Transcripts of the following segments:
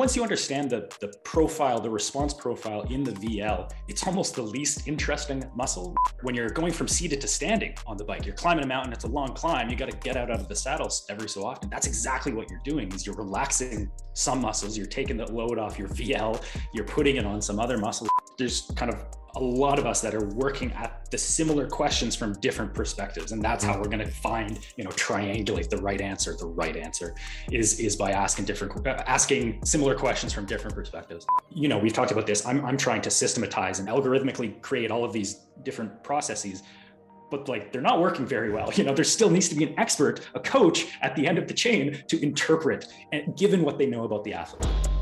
once you understand the, the profile, the response profile in the VL, it's almost the least interesting muscle. When you're going from seated to standing on the bike, you're climbing a mountain, it's a long climb, you got to get out, out of the saddles every so often. That's exactly what you're doing is you're relaxing some muscles, you're taking the load off your VL, you're putting it on some other muscles. There's kind of a lot of us that are working at the similar questions from different perspectives and that's how we're going to find you know triangulate the right answer the right answer is is by asking different uh, asking similar questions from different perspectives. You know we've talked about this. I'm, I'm trying to systematize and algorithmically create all of these different processes but like they're not working very well. You know there still needs to be an expert a coach at the end of the chain to interpret and given what they know about the athlete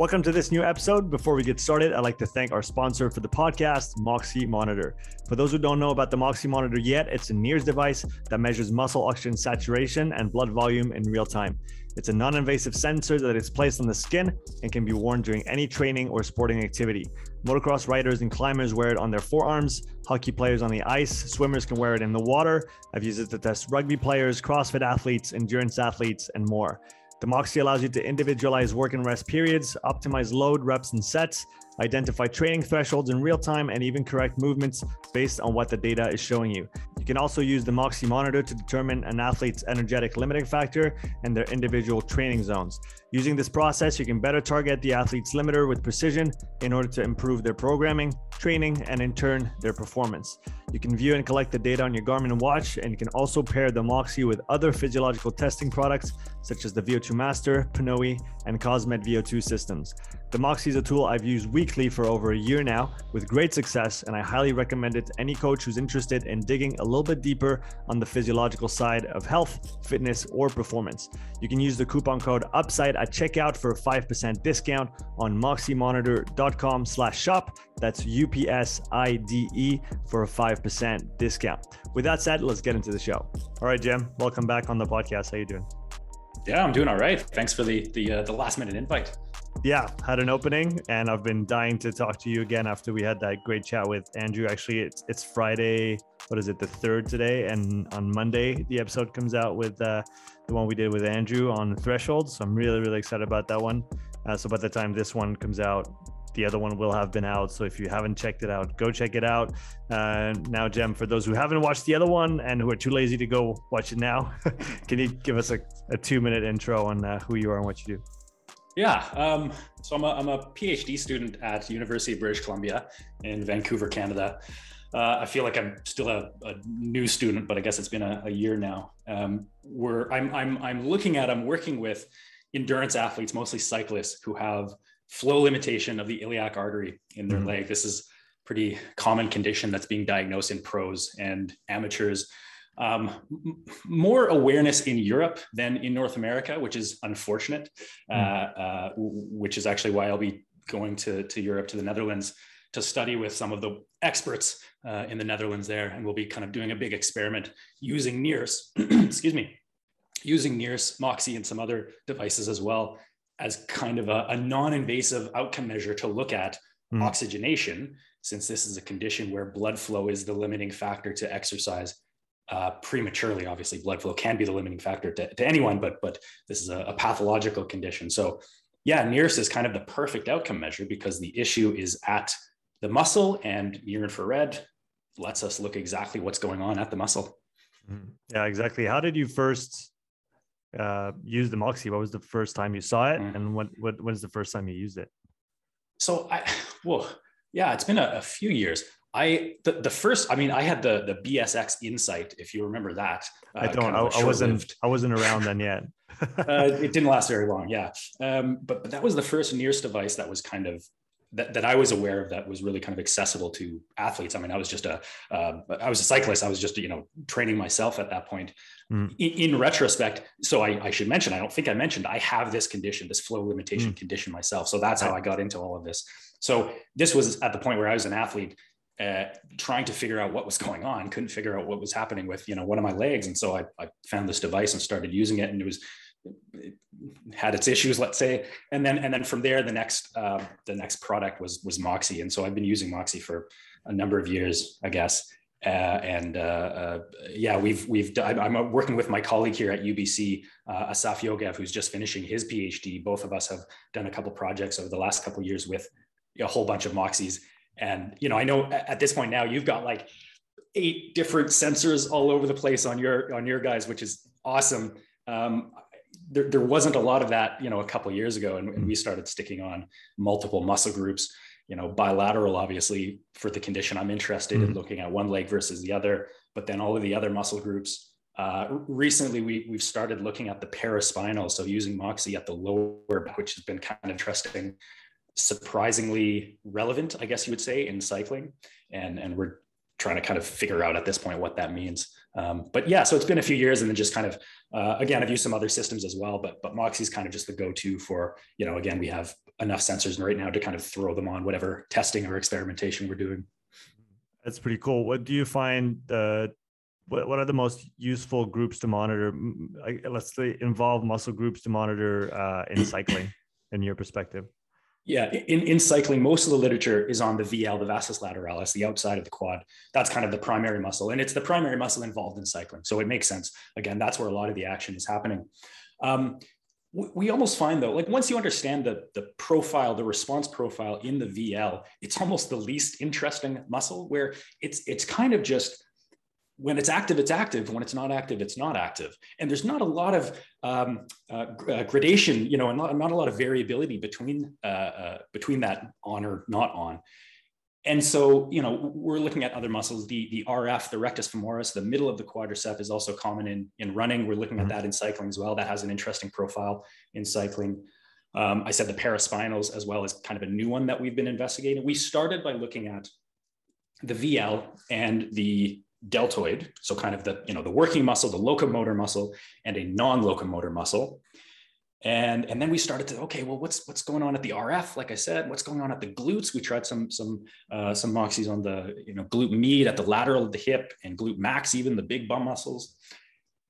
Welcome to this new episode. Before we get started, I'd like to thank our sponsor for the podcast, Moxy Monitor. For those who don't know about the Moxy Monitor yet, it's a NIRS device that measures muscle oxygen saturation and blood volume in real time. It's a non invasive sensor that is placed on the skin and can be worn during any training or sporting activity. Motocross riders and climbers wear it on their forearms, hockey players on the ice, swimmers can wear it in the water. I've used it to test rugby players, CrossFit athletes, endurance athletes, and more. The Moxy allows you to individualize work and rest periods, optimize load, reps, and sets, identify training thresholds in real time, and even correct movements based on what the data is showing you. You can also use the Moxy monitor to determine an athlete's energetic limiting factor and their individual training zones. Using this process, you can better target the athlete's limiter with precision in order to improve their programming, training, and in turn, their performance. You can view and collect the data on your Garmin watch, and you can also pair the Moxy with other physiological testing products such as the VO2 Master, Pnoe, and Cosmed VO2 systems. The Moxy is a tool I've used weekly for over a year now with great success, and I highly recommend it to any coach who's interested in digging a little bit deeper on the physiological side of health, fitness, or performance. You can use the coupon code UPSIDE at checkout for a 5% discount on moxymonitor.com slash shop. That's U-P-S-I-D-E for a 5% discount. With that said, let's get into the show. All right, Jem, welcome back on the podcast. How you doing? Yeah, I'm doing all right. Thanks for the the uh, the last minute invite. Yeah, had an opening, and I've been dying to talk to you again after we had that great chat with Andrew. Actually, it's it's Friday. What is it? The third today, and on Monday the episode comes out with uh, the one we did with Andrew on Threshold. So I'm really really excited about that one. Uh, so by the time this one comes out, the other one will have been out. So if you haven't checked it out, go check it out. Uh, now, Jem, for those who haven't watched the other one and who are too lazy to go watch it now, can you give us a, a two minute intro on uh, who you are and what you do? Yeah, um, so I'm a, I'm a PhD student at University of British Columbia in Vancouver, Canada. Uh, I feel like I'm still a, a, new student, but I guess it's been a, a year now. Um, where I'm, I'm, I'm looking at, I'm working with endurance athletes, mostly cyclists, who have flow limitation of the iliac artery in their mm-hmm. leg. This is pretty common condition that's being diagnosed in pros and amateurs. Um, more awareness in Europe than in North America, which is unfortunate. Mm. Uh, uh, which is actually why I'll be going to to Europe to the Netherlands to study with some of the experts uh, in the Netherlands there, and we'll be kind of doing a big experiment using NIRS. excuse me, using NIRS, Moxy, and some other devices as well as kind of a, a non-invasive outcome measure to look at mm. oxygenation, since this is a condition where blood flow is the limiting factor to exercise uh, prematurely. Obviously, blood flow can be the limiting factor to, to anyone, but but this is a, a pathological condition. So, yeah, NIRS is kind of the perfect outcome measure because the issue is at the muscle, and near infrared lets us look exactly what's going on at the muscle. Hmm. Yeah, exactly. How did you first uh, use the Moxy? What was the first time you saw it, mm. and what what was the first time you used it? So I, well, yeah, it's been a, a few years. I the, the first, I mean, I had the the BSX Insight, if you remember that. Uh, I don't. Kind of I, I wasn't. I wasn't around then yet. uh, it didn't last very long, yeah. Um, but, but that was the first NIRS device that was kind of that, that I was aware of that was really kind of accessible to athletes. I mean, I was just a, uh, I was a cyclist. I was just, you know, training myself at that point. Mm. In, in, retrospect, so I, I, should mention, I don't think I mentioned, I have this condition, this flow limitation mm. condition myself. So that's how I got into all of this. So this was at the point where I was an athlete uh, trying to figure out what was going on, couldn't figure out what was happening with, you know, one of my legs. And so I, I found this device and started using it. And it was it had its issues, let's say, and then and then from there, the next uh, the next product was was Moxy, and so I've been using Moxy for a number of years, I guess. Uh, and uh, uh, yeah, we've we've I'm working with my colleague here at UBC, uh, Asaf Yogev, who's just finishing his PhD. Both of us have done a couple projects over the last couple years with a whole bunch of Moxies. And you know, I know at this point now you've got like eight different sensors all over the place on your on your guys, which is awesome. Um, there, there wasn't a lot of that, you know, a couple years ago, and, and we started sticking on multiple muscle groups you know, bilateral, obviously, for the condition I'm interested mm-hmm. in looking at one leg versus the other, but then all of the other muscle groups. Uh, recently, we, we've started looking at the paraspinal, so using Moxy at the lower back, which has been kind of interesting, surprisingly relevant, I guess you would say, in cycling. And, and we're trying to kind of figure out at this point what that means. Um, but yeah, so it's been a few years, and then just kind of uh, again, I've used some other systems as well, but but Moxy is kind of just the go-to for you know. Again, we have enough sensors right now to kind of throw them on whatever testing or experimentation we're doing. That's pretty cool. What do you find? Uh, what what are the most useful groups to monitor? Let's say involve muscle groups to monitor uh, in cycling, in your perspective. Yeah, in, in cycling, most of the literature is on the VL, the vastus lateralis, the outside of the quad. That's kind of the primary muscle, and it's the primary muscle involved in cycling. So it makes sense. Again, that's where a lot of the action is happening. Um, we almost find though, like once you understand the, the profile, the response profile in the VL, it's almost the least interesting muscle where it's it's kind of just when it's active, it's active. When it's not active, it's not active. And there's not a lot of um, uh, uh, gradation, you know, and not, not, a lot of variability between uh, uh, between that on or not on. And so, you know, we're looking at other muscles. The the RF, the rectus femoris, the middle of the quadricep is also common in in running. We're looking mm-hmm. at that in cycling as well. That has an interesting profile in cycling. Um, I said the paraspinals as well as kind of a new one that we've been investigating. We started by looking at the VL and the deltoid, so kind of the you know the working muscle, the locomotor muscle, and a non-locomotor muscle. And, and then we started to okay, well, what's what's going on at the RF? Like I said, what's going on at the glutes? We tried some some uh, some Moxies on the you know glute med at the lateral of the hip and glute max, even the big bum muscles.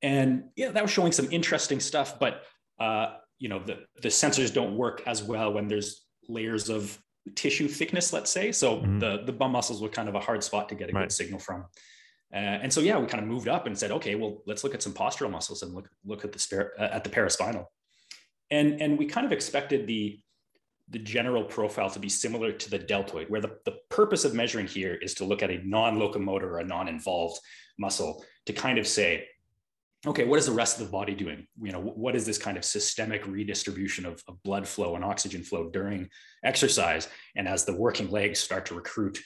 And yeah, that was showing some interesting stuff. But uh, you know the the sensors don't work as well when there's layers of tissue thickness, let's say. So mm-hmm. the the bum muscles were kind of a hard spot to get a right. good signal from. Uh, and so, yeah, we kind of moved up and said, okay, well, let's look at some postural muscles and look look at the spare, uh, at the paraspinal. And and we kind of expected the the general profile to be similar to the deltoid, where the, the purpose of measuring here is to look at a non-locomotor or a non-involved muscle to kind of say, okay, what is the rest of the body doing? You know, what is this kind of systemic redistribution of, of blood flow and oxygen flow during exercise? And as the working legs start to recruit,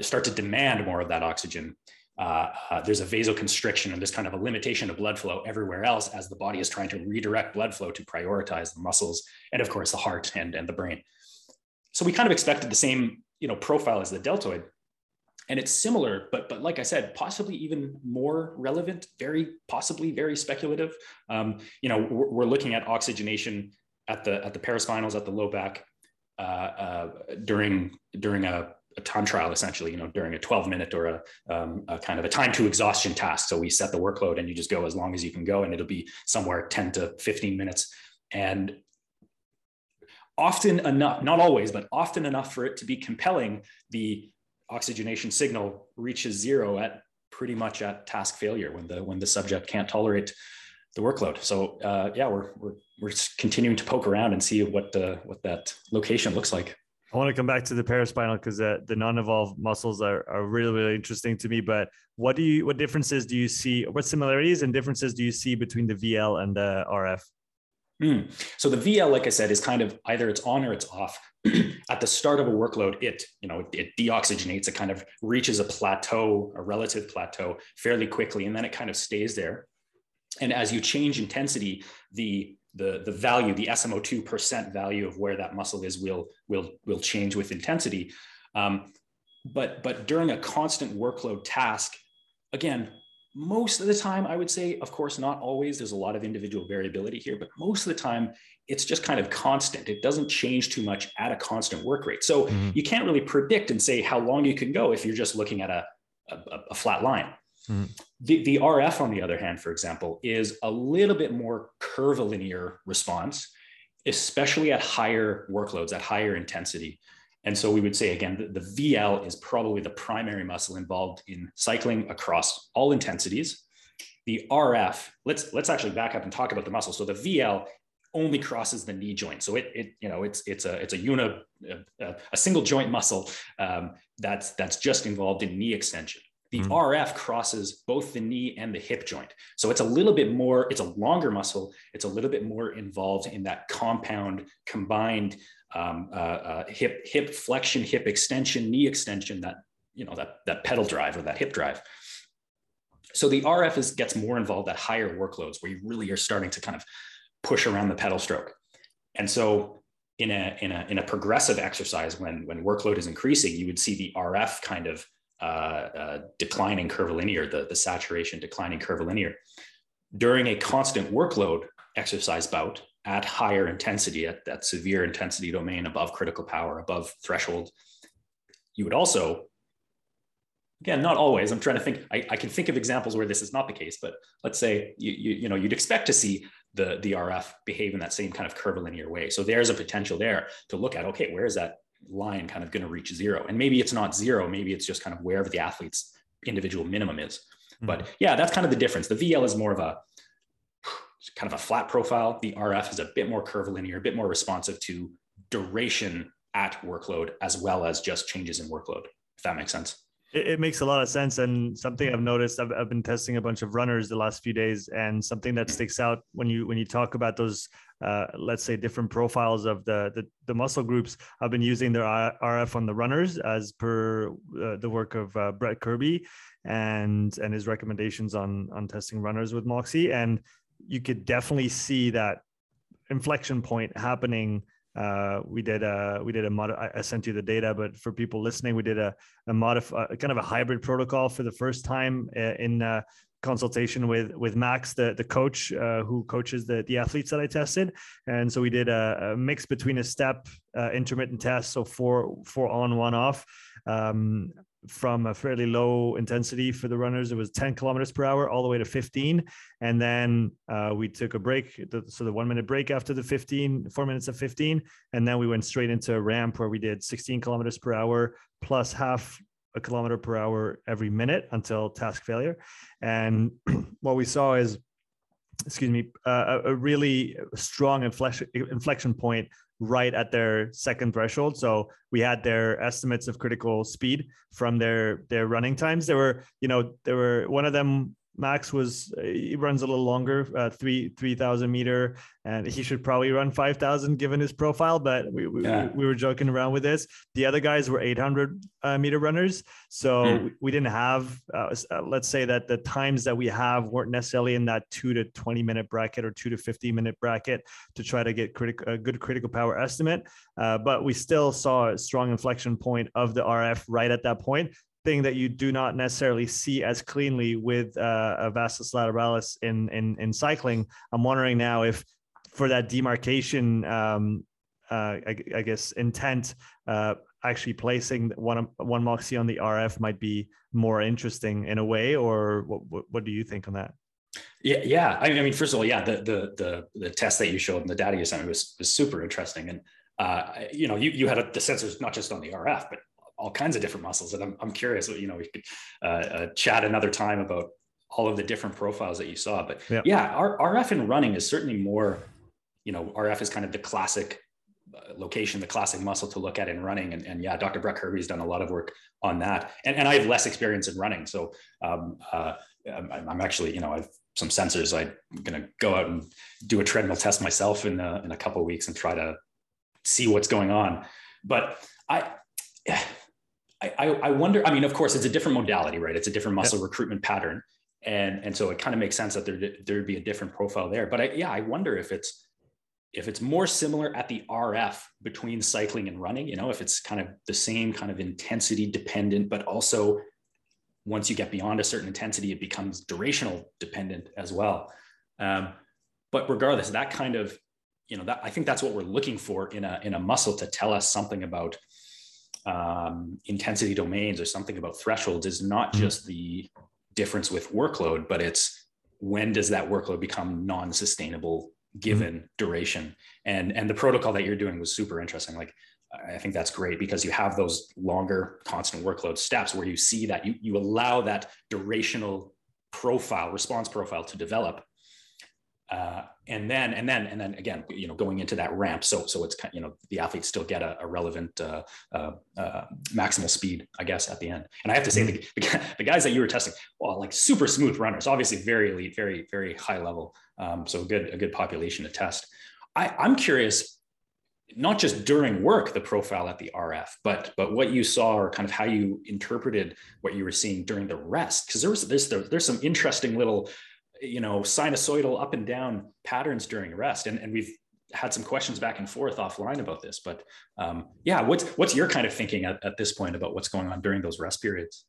start to demand more of that oxygen, uh, uh, there's a vasoconstriction and there's kind of a limitation of blood flow everywhere else as the body is trying to redirect blood flow to prioritize the muscles and of course the heart and, and the brain. So we kind of expected the same you know profile as the deltoid and it's similar but but like i said possibly even more relevant very possibly very speculative um, you know we're, we're, looking at oxygenation at the at the paraspinals at the low back uh, uh, during during a a time trial essentially, you know, during a 12 minute or a, um, a, kind of a time to exhaustion task. So we set the workload and you just go as long as you can go and it'll be somewhere 10 to 15 minutes. And often enough, not always, but often enough for it to be compelling, the oxygenation signal reaches zero at pretty much at task failure when the when the subject can't tolerate the workload. So uh, yeah, we're we're we're continuing to poke around and see what uh, what that location looks like. I want to come back to the paraspinal because uh, the non-involved muscles are, are really really interesting to me. But what do you what differences do you see? What similarities and differences do you see between the VL and the RF? Mm. So the VL, like I said, is kind of either it's on or it's off. At the start of a workload, it you know it deoxygenates. It kind of reaches a plateau, a relative plateau, fairly quickly, and then it kind of stays there. And as you change intensity, the the, the value, the SMO2 percent value of where that muscle is will, will, will change with intensity. Um, but, but during a constant workload task, again, most of the time, I would say, of course, not always, there's a lot of individual variability here, but most of the time, it's just kind of constant. It doesn't change too much at a constant work rate. So mm-hmm. you can't really predict and say how long you can go if you're just looking at a, a, a flat line. Mm-hmm. The, the RF, on the other hand, for example, is a little bit more curvilinear response, especially at higher workloads, at higher intensity. And so we would say again, the, the VL is probably the primary muscle involved in cycling across all intensities. The RF, let's let's actually back up and talk about the muscle. So the VL only crosses the knee joint. So it, it you know, it's it's a it's a uni a, a single joint muscle um, that's that's just involved in knee extension. The mm-hmm. RF crosses both the knee and the hip joint. So it's a little bit more, it's a longer muscle. It's a little bit more involved in that compound combined um, uh, uh, hip, hip flexion, hip extension, knee extension, that, you know, that, that pedal drive or that hip drive. So the RF is, gets more involved at higher workloads where you really are starting to kind of push around the pedal stroke. And so in a, in a, in a progressive exercise, when, when workload is increasing, you would see the RF kind of Uh, uh, declining curvilinear, the, the saturation declining curvilinear. During a constant workload exercise bout at higher intensity, at that severe intensity domain above critical power, above threshold, you would also, again, not always, I'm trying to think, I, I can think of examples where this is not the case, but let's say, you, you, you know, you'd expect to see the, the RF behave in that same kind of curvilinear way. So there's a potential there to look at, okay, where is that line kind of going to reach zero. And maybe it's not zero, maybe it's just kind of wherever the athlete's individual minimum is. Mm-hmm. But yeah, that's kind of the difference. The VL is more of a kind of a flat profile. The RF is a bit more curvilinear, a bit more responsive to duration at workload as well as just changes in workload, if that makes sense. It, it, makes a lot of sense. And something I've noticed, I've, I've been testing a bunch of runners the last few days, and something that sticks out when you when you talk about those, uh, let's say, different profiles of the, the, the muscle groups. I've been using their RF on the runners as per uh, the work of uh, Brett Kirby and and his recommendations on on testing runners with Moxy, and you could definitely see that inflection point happening uh, we did a we did a mod. I sent you the data, but for people listening, we did a a modify kind of a hybrid protocol for the first time uh, in uh, consultation with with Max, the the coach uh, who coaches the the athletes that I tested, and so we did a, a mix between a step uh, intermittent test, so four four on one off. Um, from a fairly low intensity for the runners. It was 10 kilometers per hour all the way to 15. And then uh, we took a break. So the one minute break after the 15, four minutes of 15. And then we went straight into a ramp where we did 16 kilometers per hour plus half a kilometer per hour every minute until task failure. And what we saw is, excuse me, uh, a really strong inflection, inflection point right at their second threshold. So we had their estimates of critical speed from their their running times. There were, you know, there were one of them Max was he runs a little longer, uh, three three thousand meter, and he should probably run five thousand given his profile. But we we, yeah. we, were joking around with this. The other guys were eight hundred uh, meter runners, so mm. we didn't have. Uh, uh, let's say that the times that we have weren't necessarily in that two to twenty minute bracket or two to fifteen minute bracket to try to get critical a good critical power estimate. Uh, but we still saw a strong inflection point of the RF right at that point thing that you do not necessarily see as cleanly with uh, a vastus lateralis in, in in cycling. I'm wondering now if for that demarcation, um, uh, I, I, guess intent, uh, actually placing one one Moxy on the RF might be more interesting in a way, or what what, what do you think on that? Yeah, yeah. I mean, first of all, yeah, the the the the test that you showed and the data you sent me was was super interesting, and uh, you know, you you had a, the sensors not just on the RF, but all kinds of different muscles. And I'm, I'm curious, you know, we could uh, uh, chat another time about all of the different profiles that you saw. But yep. yeah, RF in running is certainly more, you know, RF is kind of the classic uh, location, the classic muscle to look at in running. And, and yeah, Dr. Brett Kirby's done a lot of work on that. And, and I have less experience in running. So um, uh, I'm, I'm, actually, you know, I've some sensors. I'm going to go out and do a treadmill test myself in a, in a couple weeks and try to see what's going on. But I, I, I wonder, I mean, of course, it's a different modality, right? It's a different muscle yep. recruitment pattern. And, and so it kind of makes sense that there, there'd be a different profile there. But I, yeah, I wonder if it's, if it's more similar at the RF between cycling and running, you know, if it's kind of the same kind of intensity dependent, but also once you get beyond a certain intensity, it becomes durational dependent as well. Um, but regardless, that kind of, you know, that I think that's what we're looking for in a in a muscle to tell us something about um, intensity domains or something about thresholds is not mm-hmm. just the difference with workload, but it's when does that workload become non-sustainable given mm-hmm. duration? And and the protocol that you're doing was super interesting. Like I think that's great because you have those longer constant workload steps where you see that you, you allow that durational profile, response profile to develop. Uh, and then, and then, and then again, you know, going into that ramp. So, so it's kind, you know, the athletes still get a, a relevant uh, uh, uh maximal speed, I guess, at the end. And I have to say, the, the guys that you were testing, well, like super smooth runners, obviously very elite, very, very high level. Um, so good, a good population to test. I, I'm curious not just during work the profile at the rf but but what you saw or kind of how you interpreted what you were seeing during the rest because there was there's there's some interesting little you know sinusoidal up and down patterns during rest. And, and we've had some questions back and forth offline about this but um, yeah what's what's your kind of thinking at, at this point about what's going on during those rest periods?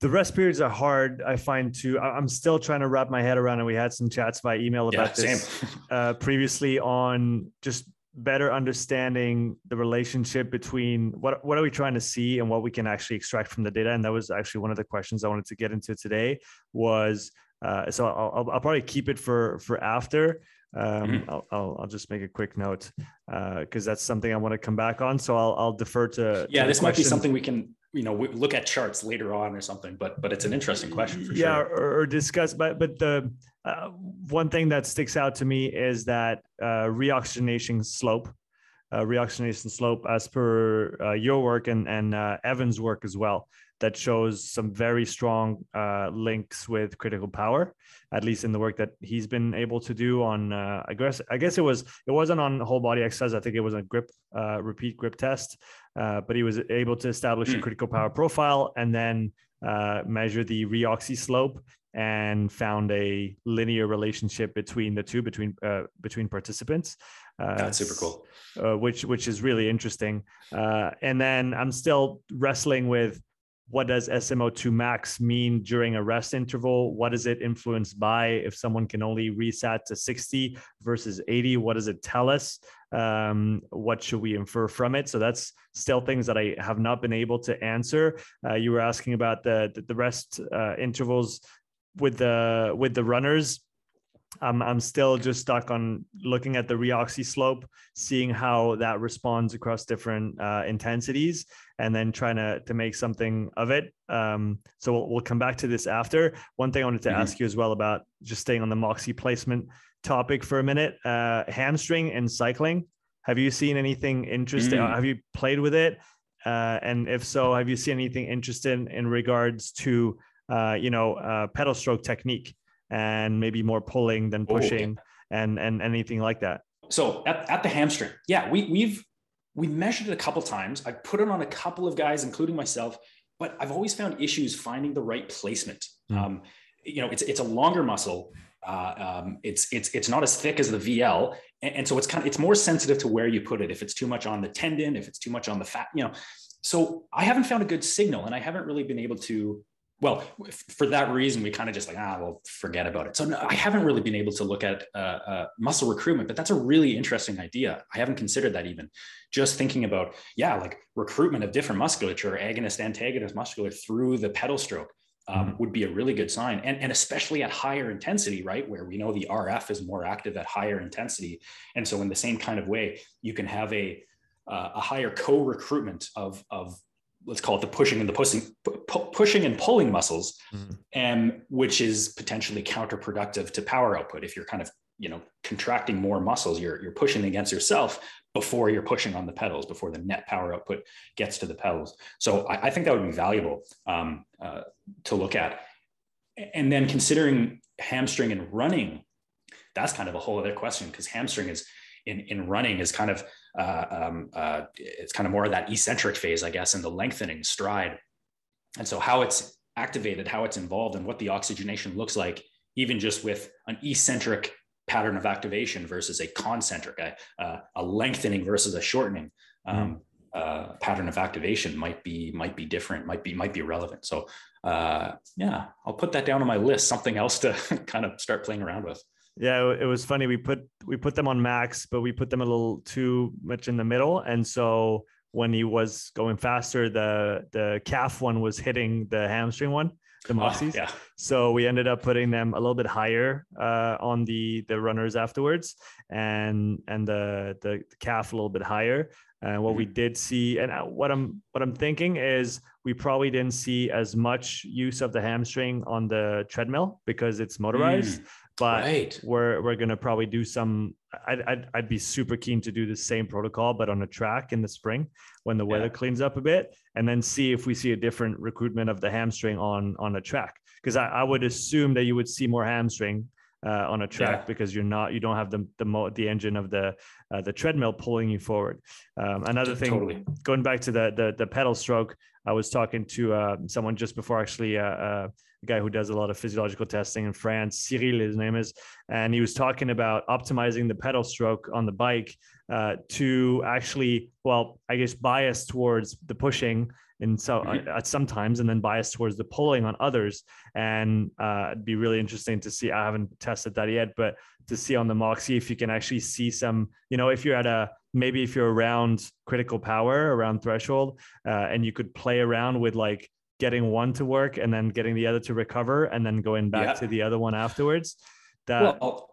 The rest periods are hard i find to i'm still trying to wrap my head around and we had some chats by email about yeah, this uh, previously on just better understanding the relationship between what what are we trying to see and what we can actually extract from the data. And that was actually one of the questions i wanted to get into today was uh, so I'll, I'll, probably keep it for for after um, mm-hmm. I'll, I'll, I'll just make a quick note because uh, that's something I want to come back on. So I'll, I'll defer to. Yeah, to this might be something we can you know look at charts later on or something. But but it's an interesting question for yeah, sure. Yeah, or, or, discuss. But but the uh, one thing that sticks out to me is that uh, reoxygenation slope. Uh, reoxygenation slope, as per uh, your work and and uh, Evan's work as well, that shows some very strong uh, links with critical power, at least in the work that he's been able to do on. Uh, I guess I guess it was it wasn't on whole body exercise. I think it was a grip uh, repeat grip test, uh, but he was able to establish a hmm. critical power profile and then uh, measure the reoxy slope and found a linear relationship between the two between uh, between participants. That's super cool. which which is really interesting. Uh, and then I'm still wrestling with what does SMO2 max mean during a rest interval? What is it influenced by? If someone can only reset to 60 versus 80, what does it tell us? Um, what should we infer from it? So that's still things that I have not been able to answer. Uh, you were asking about the the, rest uh, intervals with the with the runners. I'm I'm still just stuck on looking at the reoxy slope, seeing how that responds across different uh, intensities, and then trying to to make something of it. Um, so we'll, we'll come back to this after. One thing I wanted to mm-hmm. ask you as well about just staying on the Moxy placement topic for a minute. Uh, hamstring and cycling. Have you seen anything interesting? Mm. Have you played with it? Uh, and if so, have you seen anything interesting in regards to uh, you know uh, pedal stroke technique? And maybe more pulling than pushing and and anything like that so at, at the hamstring yeah we we've we measured it a couple times I've put it on a couple of guys including myself but i've always found issues finding the right placement mm. um, you know it's it's a longer muscle uh, um, it's it's it's not as thick as the VL, and, and, so it's kind of it's more sensitive to where you put it. If it's too much on the tendon, if it's too much on the fat, you know. So I haven't found a good signal, and I haven't really been able to well, for that reason, we kind of just like, ah, well, forget about it. So no, I haven't really been able to look at uh, uh, muscle recruitment, but that's a really interesting idea. I haven't considered that even. Just thinking about, yeah, like recruitment of different musculature, agonist, antagonist musculature through the pedal stroke um, mm-hmm. would be a really good sign. And, and especially at higher intensity, right? Where we know the RF is more active at higher intensity. And so in the same kind of way, you can have a, uh, a higher co-recruitment of, of let's call it the pushing and the pushing pushing and pulling muscles mm-hmm. and which is potentially counterproductive to power output. If you're kind of you know contracting more muscles you're you're pushing against yourself before you're pushing on the pedals before the net power output gets to the pedals. So i, I think that would be valuable um, uh, to look at. And then considering hamstring and running that's kind of a whole other question because hamstring is in in running is kind of uh, um, uh, it's kind of more of that eccentric phase, I guess, in the lengthening stride. And so how it's activated, how it's involved, and what the oxygenation looks like, even just with an eccentric pattern of activation versus a concentric, a, a lengthening versus a shortening. Um, uh, pattern of activation might be might be different, might be might be relevant. So uh, yeah, I'll put that down on my list. Something else to kind of start playing around with. Yeah, it was funny. We put we put them on max, but we put them a little too much in the middle, and so when he was going faster, the the calf one was hitting the hamstring one. the Moxies. Oh, yeah. So we ended up putting them a little bit higher uh, on the the runners afterwards, and and the the, calf a little bit higher. And what mm-hmm. we did see, and uh, what I'm what I'm thinking is we probably didn't see as much use of the hamstring on the treadmill because it's motorized. Mm, but right. we're we're gonna probably do some. I'd, I'd, I'd be super keen to do the same protocol, but on a track in the spring when the weather yeah. cleans up a bit, and then see if we see a different recruitment of the hamstring on on a track. Because I, I would assume that you would see more hamstring uh, on a track yeah. because you're not you don't have the the mo- the engine of the uh, the treadmill pulling you forward. Um, another thing, totally. going back to the, the the pedal stroke, I was talking to uh, someone just before actually. Uh, uh, guy who does a lot of physiological testing in France, Cyril, his name is, and he was talking about optimizing the pedal stroke on the bike uh, to actually, well, I guess bias towards the pushing in so mm-hmm. at some times and then bias towards the pulling on others and uh, it'd be really interesting to see i haven't tested that yet but to see on the Moxy if you can actually see some you know if you're at a maybe if you're around critical power around threshold uh, and you could play around with like getting one to work and then getting the other to recover and then going back yeah. to the other one afterwards that well,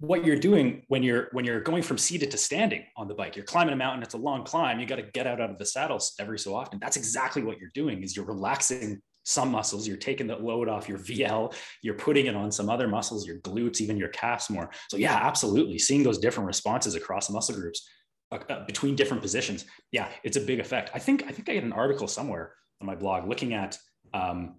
what you're doing when you're when you're going from seated to standing on the bike you're climbing a mountain it's a long climb you got to get out, out of the saddles every so often. That's exactly what you're doing is you're relaxing some muscles you're taking the load off your vl you're putting it on some other muscles your glutes even your calves more. So yeah absolutely seeing those different responses across muscle groups uh, uh, between different positions yeah it's a big effect. I think i think i had an article somewhere on my blog looking at um,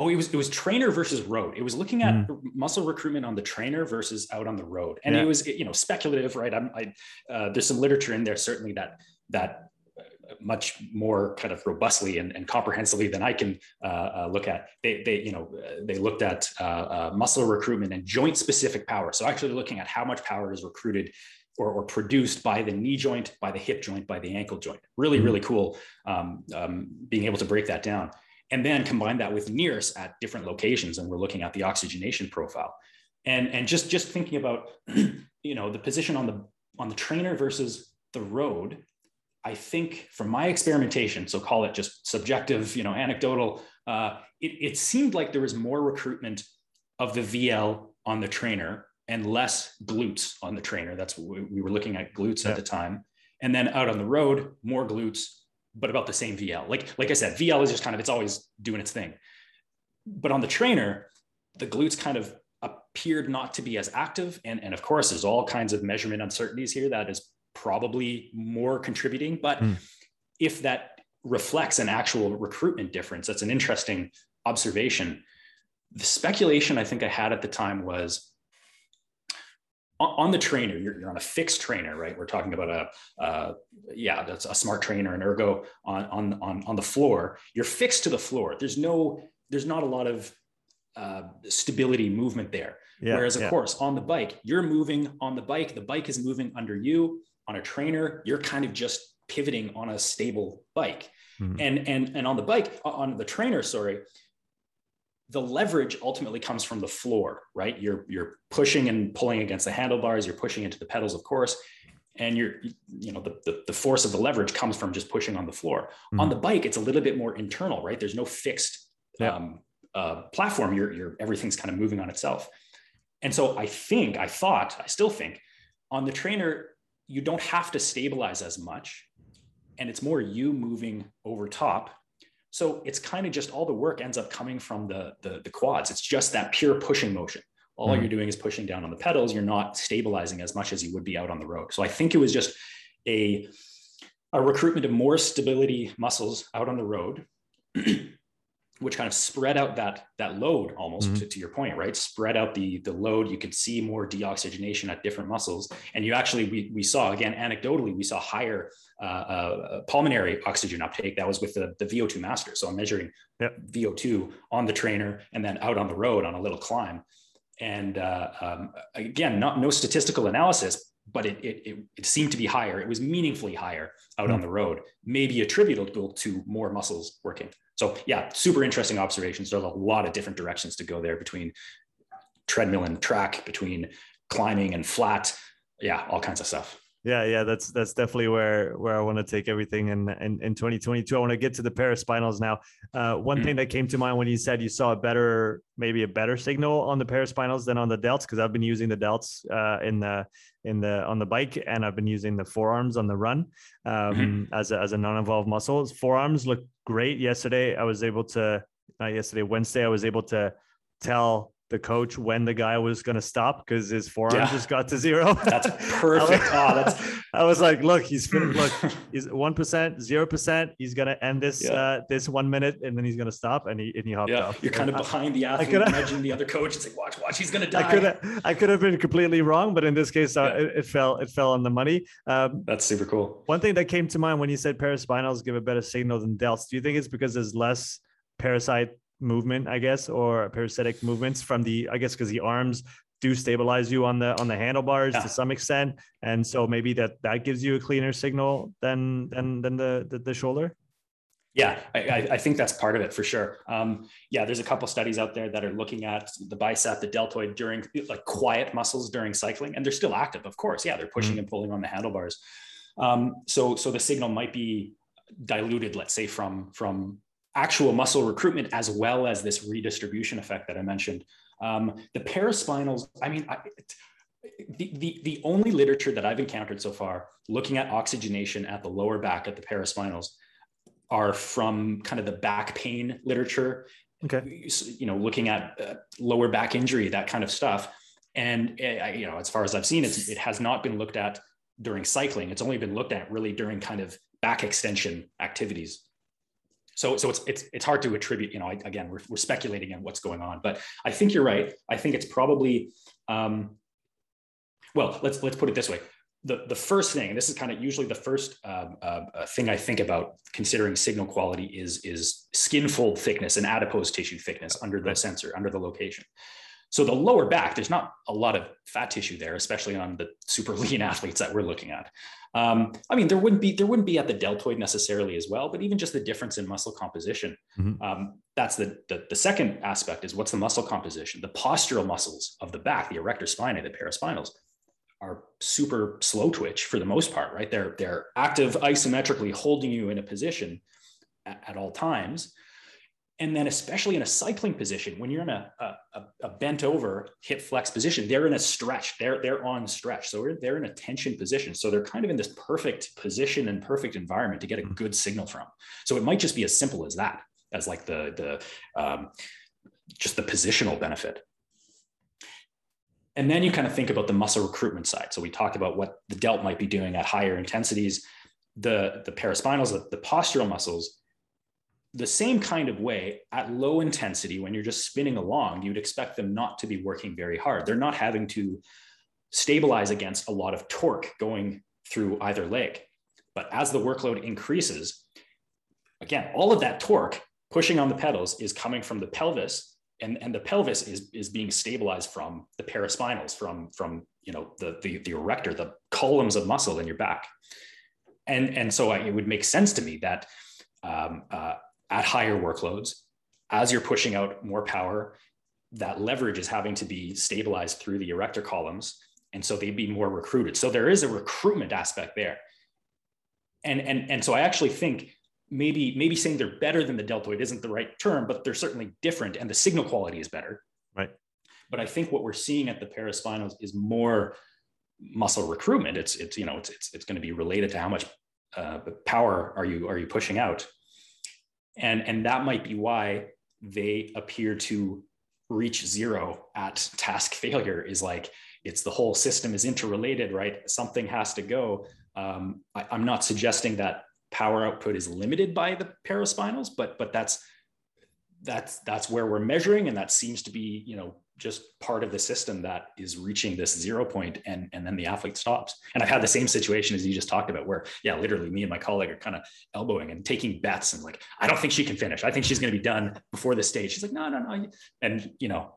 Oh, it was it was trainer versus road. It was looking at mm. muscle recruitment on the trainer versus out on the road, and yeah. it was you know speculative, right? I'm, I uh, there's some literature in there certainly that that uh, much more kind of robustly and, and comprehensively than I can uh, uh, look at. They, they, you know, they looked at uh, uh, muscle recruitment and joint specific power. So actually looking at how much power is recruited or, or, produced by the knee joint, by the hip joint, by the ankle joint. Really, mm really cool um, um, being able to break that down and then combine that with NIRS at different locations. And we're looking at the oxygenation profile. And, and just, just thinking about, you know, the position on the, on the trainer versus the road, I think from my experimentation, so call it just subjective, you know, anecdotal, uh, it, it seemed like there was more recruitment of the VL on the trainer and less glutes on the trainer. That's what we were looking at glutes yeah. at the time. And then out on the road, more glutes but about the same VL. Like, like I said, VL is just kind of, it's always doing its thing. But on the trainer, the glutes kind of appeared not to be as active. And, and of course, there's all kinds of measurement uncertainties here that is probably more contributing. But mm. if that reflects an actual recruitment difference, that's an interesting observation. The speculation I think I had at the time was on the trainer, you're, you're on a fixed trainer, right? We're talking about a, uh, yeah, that's a smart trainer, an ergo on, on, on, on the floor. You're fixed to the floor. There's no, there's not a lot of uh, stability movement there. Yeah, Whereas, of yeah. course, on the bike, you're moving on the bike. The bike is moving under you. On a trainer, you're kind of just pivoting on a stable bike. Mm-hmm. And and and on the bike, on the trainer, sorry, the leverage ultimately comes from the floor, right? You're you're pushing and pulling against the handlebars, you're pushing into the pedals, of course, and you're you know the, the, the force of the leverage comes from just pushing on the floor. Mm-hmm. On the bike, it's a little bit more internal, right? There's no fixed yeah. um, uh, platform. You're you're everything's kind of moving on itself. And so I think, I thought, I still think, on the trainer, you don't have to stabilize as much, and it's more you moving over top so it's kind of just all the work ends up coming from the, the, the quads. It's just that pure pushing motion. All mm-hmm. you're doing is pushing down on the pedals. You're not stabilizing as much as you would be out on the road. So I think it was just a, a recruitment of more stability muscles out on the road which kind of spread out that that load almost mm-hmm. to, to, your point right? Spread out the the load. You could see more deoxygenation at different muscles. And you actually we, we saw again anecdotally we saw higher uh, uh, pulmonary oxygen uptake. That was with the, the vo2 master. So i'm measuring yep. vo2 on the trainer and then out on the road on a little climb. And uh, um, again not no statistical analysis but it, it, it, it, seemed to be higher. It was meaningfully higher out mm-hmm. on the road, maybe attributable to more muscles working. So yeah, super interesting observations. There's a lot of different directions to go there between treadmill and track, between climbing and flat. Yeah, all kinds of stuff. Yeah, yeah, that's that's definitely where where I want to take everything in in, in 2022. I want to get to the paraspinals now. Uh, one mm. thing that came to mind when you said you saw a better, maybe a better signal on the paraspinals than on the delts, because I've been using the delts uh, in the in the on the bike, and I've been using the forearms on the run um, mm-hmm. as a, as a non-involved muscle. Forearms look great. Yesterday, I was able to not yesterday, Wednesday, I was able to tell the coach when the guy was going to stop because his forearm yeah. just got to zero. That's perfect. Oh, that's... I was like, look, he's look, he's one percent, zero percent. He's going to end this yeah. uh, this one minute, and then he's going to stop, and he and he hopped yeah. off. You're kind of behind the athlete, imagine the other coach. It's like, watch, watch, he's going to die. I could have, I could have been completely wrong, but in this case, uh, it, it, fell, it fell on the money. Um, that's super cool. One thing that came to mind when you said paraspinals give a better signal than delts. Do you think it's because there's less parasite movement, I guess, or parasitic movements from the, I guess, because the arms do stabilize you on the on the handlebars yeah. to some extent, and so maybe that that gives you a cleaner signal than than than the the, the shoulder. Yeah, I, I, think that's part of it for sure. Um, yeah, there's a couple studies out there that are looking at the bicep, the deltoid during like quiet muscles during cycling, and they're still active, of course. Yeah, they're pushing mm-hmm. and pulling on the handlebars. Um, so so the signal might be diluted, let's say, from from actual muscle recruitment as well as this redistribution effect that I mentioned. Um, the paraspinals, I mean, I, the, the, the only literature that I've encountered so far looking at oxygenation at the lower back at the paraspinals are from kind of the back pain literature. Okay. You know, looking at uh, lower back injury, that kind of stuff. And, uh, you know, as far as I've seen, it's, it has not been looked at during cycling. It's only been looked at really during kind of back extension activities so so it's it's it's hard to attribute you know again we're, we're speculating on what's going on but i think you're right. I think it's probably um, well let's let's put it this way. The the first thing and this is kind of usually the first uh, uh, thing i think about considering signal quality is is skin fold thickness and adipose tissue thickness under the sensor under the location. So the lower back, there's not a lot of fat tissue there, especially on the super lean athletes that we're looking at. Um, I mean, there wouldn't be there wouldn't be at the deltoid necessarily as well, but even just the difference in muscle composition. Mm-hmm. Um, that's the, the, the second aspect is what's the muscle composition? The postural muscles of the back, the erector spinae, the paraspinals, are super slow twitch for the most part, right? They're they're active isometrically holding you in a position at, at all times and then especially in a cycling position when you're in a, a, a, bent over hip flex position they're in a stretch. They're they're on stretch. So they're in a tension position. So they're kind of in this perfect position and perfect environment to get a mm-hmm. good signal from. So it might just be as simple as that as like the the um, just the positional benefit. And then you kind of think about the muscle recruitment side. So we talked about what the delt might be doing at higher intensities the the paraspinals the, the postural muscles the same kind of way at low intensity when you're just spinning along you'd expect them not to be working very hard. They're not having to stabilize against a lot of torque going through either leg. But as the workload increases again all of that torque pushing on the pedals is coming from the pelvis and, and the pelvis is, is being stabilized from the paraspinals from from you know the, the the erector the columns of muscle in your back. And and so I, it would make sense to me that um, uh, at higher workloads, as you're pushing out more power, that leverage is having to be stabilized through the erector columns. And so they'd be more recruited. So there is a recruitment aspect there. And, and, and so I actually think maybe, maybe saying they're better than the deltoid isn't the right term, but they're certainly different and the signal quality is better. Right. But I think what we're seeing at the paraspinals is more muscle recruitment. It's, it's, you know, it's, it's, it's going to be related to how much uh, power are you, are you pushing out and and that might be why they appear to reach zero at task failure is like it's the whole system is interrelated right? Something has to go. Um, I, i'm not suggesting that power output is limited by the paraspinals but but that's that's that's where we're measuring and that seems to be you know just part of the system that is reaching this zero point and, and then the athlete stops. And I've had the same situation as you just talked about where, yeah, literally me and my colleague are kind of elbowing and taking bets and like, I don't think she can finish. I think she's going to be done before the stage. She's like, no, no, no. And you know,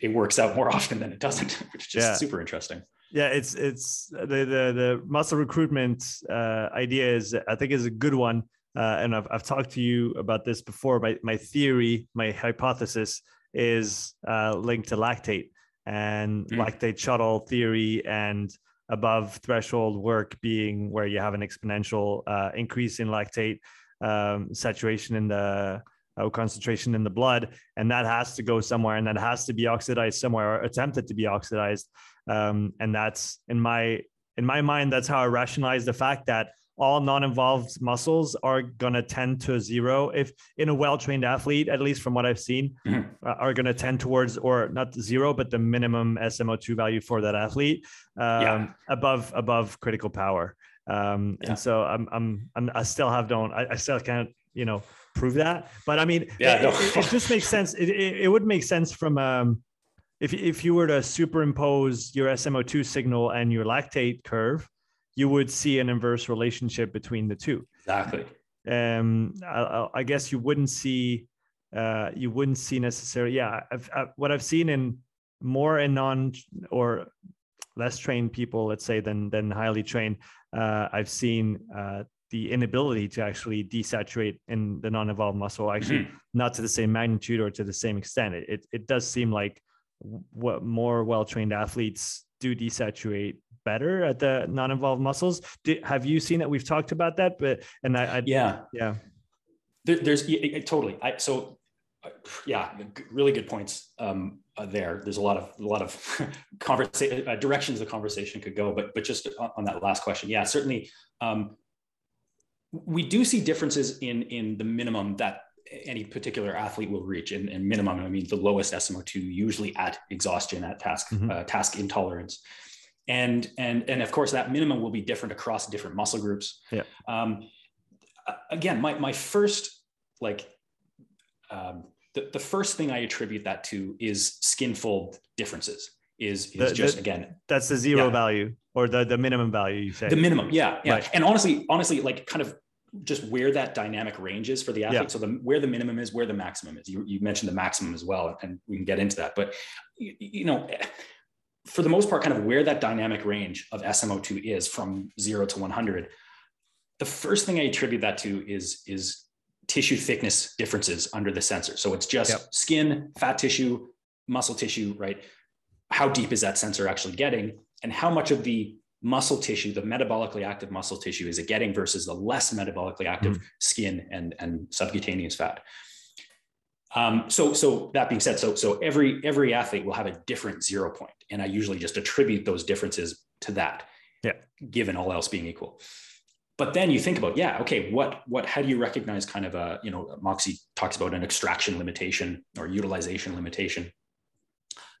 it, works out more often than it doesn't, which is just yeah. super interesting. Yeah, it's it's the the, the muscle recruitment uh, idea is I think is a good one, uh, and I've I've talked to you about this before. My my theory, my hypothesis is uh, linked to lactate and mm. lactate shuttle theory and above threshold work being where you have an exponential uh, increase in lactate um, saturation in the uh, concentration in the blood, and that has to go somewhere, and that has to be oxidized somewhere or attempted to be oxidized. Um, and that's in my in my mind, that's how I rationalize the fact that all non-involved muscles are going to tend to zero if in a well-trained athlete at least from what i've seen mm-hmm. uh, are going to tend towards or not zero but the minimum smo2 value for that athlete um, yeah. above above critical power um, yeah. and so I'm, I'm i'm i still have don't I, I still can't you know prove that but i mean yeah, it, no. it, it, just makes sense it, it, it would make sense from um if, if you were to superimpose your smo2 signal and your lactate curve you would see an inverse relationship between the two. Exactly. Um, I, I guess you wouldn't see, uh, you wouldn't see necessarily. Yeah, I've, I, what I've seen in more in non or less trained people, let's say, than than highly trained, uh, I've seen uh, the inability to actually desaturate in the non-involved muscle, actually mm-hmm. not to the same magnitude or to the same extent. It it, it does seem like what more well-trained athletes do desaturate better at the non-involved muscles. Do, have you seen that? We've talked about that, but and I, I yeah yeah. There, there's yeah, totally. I so uh, yeah, really good points um, uh, there. There's a lot of a lot of conversation uh, directions the conversation could go, but but just on, on that last question, yeah, certainly. Um, we do see differences in in the minimum that any particular athlete will reach and, and minimum i mean the lowest smo2 usually at exhaustion at task mm-hmm. uh, task intolerance and and and of course that minimum will be different across different muscle groups yeah um, again my my first like um, the, the first thing i attribute that to is skin fold differences is is the, just the, again that's the zero yeah. value or the the minimum value you say the minimum yeah yeah right. and honestly honestly like kind of just where that dynamic range is for the athlete. Yeah. So the where the minimum is, where the maximum is. You, you mentioned the maximum as well, and we can get into that. But you, you know, for the most part, kind of where that dynamic range of SMO2 is from zero to 100, the first thing I attribute that to is, is tissue thickness differences under the sensor. So it's just yep. skin, fat tissue, muscle tissue, right? How deep is that sensor actually getting? And how much of the muscle tissue, the metabolically active muscle tissue, is it getting versus the less metabolically active mm skin and, and subcutaneous fat? Um, so, so that being said, so so every every athlete will have a different zero point, and I usually just attribute those differences to that. Yeah. Given all else being equal, but then you think about yeah, okay, what what how do you recognize kind of a you know Moxy talks about an extraction limitation or utilization limitation.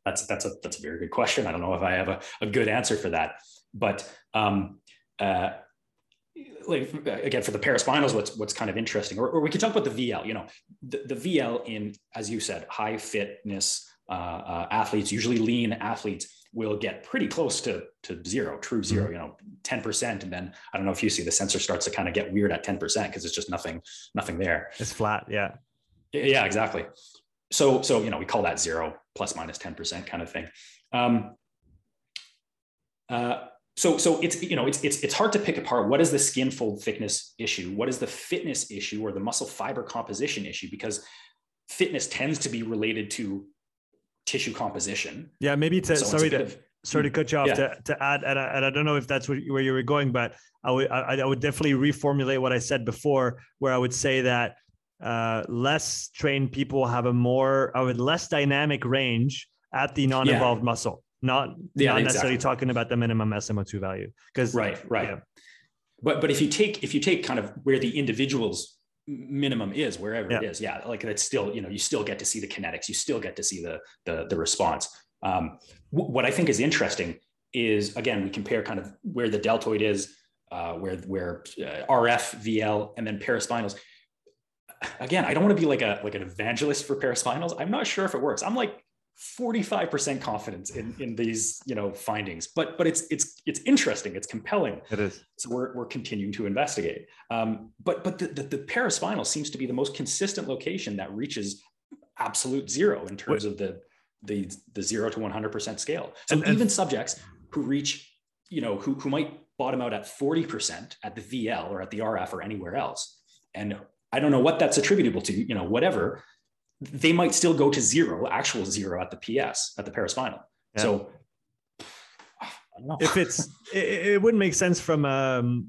That's that's a that's a very good question. I don't know if I have a, a good answer for that, but um, uh, like again for the paraspinals what's what's kind of interesting or, or we could talk about the vl you know the, the vl in as you said high fitness uh, uh, athletes usually lean athletes will get pretty close to to zero true 0 mm-hmm. you know 10% and then i don't know if you see the sensor starts to kind of get weird at 10% because it's just nothing nothing there. It's flat yeah. Yeah exactly. So so you know we call that zero plus minus 10% kind of thing. Um, uh, so so it's you know it's it's it's hard to pick apart what is the skin fold thickness issue what is the fitness issue or the muscle fiber composition issue because fitness tends to be related to tissue composition yeah maybe to so sorry to of, sorry to cut you off yeah. to, to add and I, and I don't know if that's where you were going but I would I, I would definitely reformulate what I said before where I would say that uh, less trained people have a more I would less dynamic range at the non-involved yeah. muscle not yeah, not necessarily exactly. talking about the minimum SMO2 value. Because right, right. Yeah. But but if you take if you take kind of where the individual's minimum is, wherever yeah. it is, yeah, like that's still you know you still get to see the kinetics, you still get to see the the, the response. Um, w- what I think is interesting is again we compare kind of where the deltoid is, uh, where where uh, RF, VL, and then paraspinals. Again, I don't want to be like a like an evangelist for paraspinals. I'm not sure if it works. I'm like 45% confidence in, in these you know findings. But but it's it's it's interesting. It's compelling. It is. So we're, we're continuing to investigate. Um, but but the, the, the, paraspinal seems to be the most consistent location that reaches absolute zero in terms of the the the zero to 100% scale. So and, even subjects who reach you know who, who might bottom out at 40% at the vl or at the rf or anywhere else and i don't know what that's attributable to you know whatever they might still go to zero, actual zero at the PS, at the paraspinal. Yeah. So if it's it, it, wouldn't make sense from um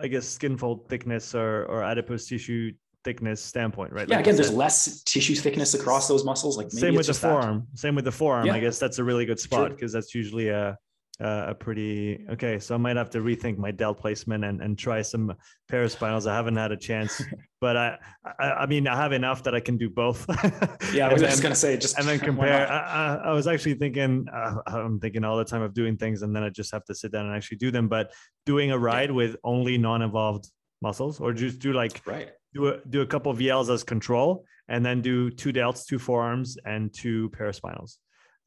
I guess skin fold thickness or or adipose tissue thickness standpoint, right? Yeah, like again, there's less tissue thickness across those muscles. Like same with the forearm. That. Same with the forearm. Yeah. I guess that's a really good spot because that's usually a uh, a pretty okay. So I might have to rethink my delt placement and, and try some paraspinals. I haven't had a chance, but I, I, I mean I have enough that I can do both. yeah, I was then, just gonna say just and then compare. I, I, was actually thinking uh, I'm thinking all the time of doing things and then I just have to sit down and actually do them. But doing a ride yeah. with only non-involved muscles, or just do like right do a do a couple of VLs as control, and then do two delts, two forearms, and two paraspinals.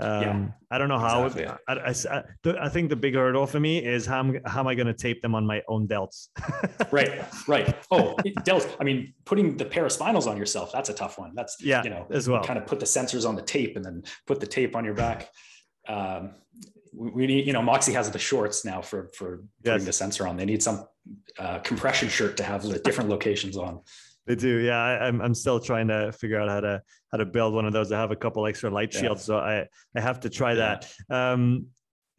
Um, yeah, I don't know how. Exactly. I, I, I, I, think the big hurdle for me is how, I'm, how am I going to tape them on my own delts? right, right. Oh, delts. I mean, putting the paraspinals on yourself, that's a tough one. That's, yeah, you know, as well. Kind of put the sensors on the tape and then put the tape on your back. Um, we need, you know, Moxy has the shorts now for, for putting yes. the sensor on. They need some uh, compression shirt to have the different locations on. They do, yeah. I, am I'm, I'm still trying to figure out how to how to build one of those. I have a couple extra light shields, yeah. so I I have to try yeah. that. Um,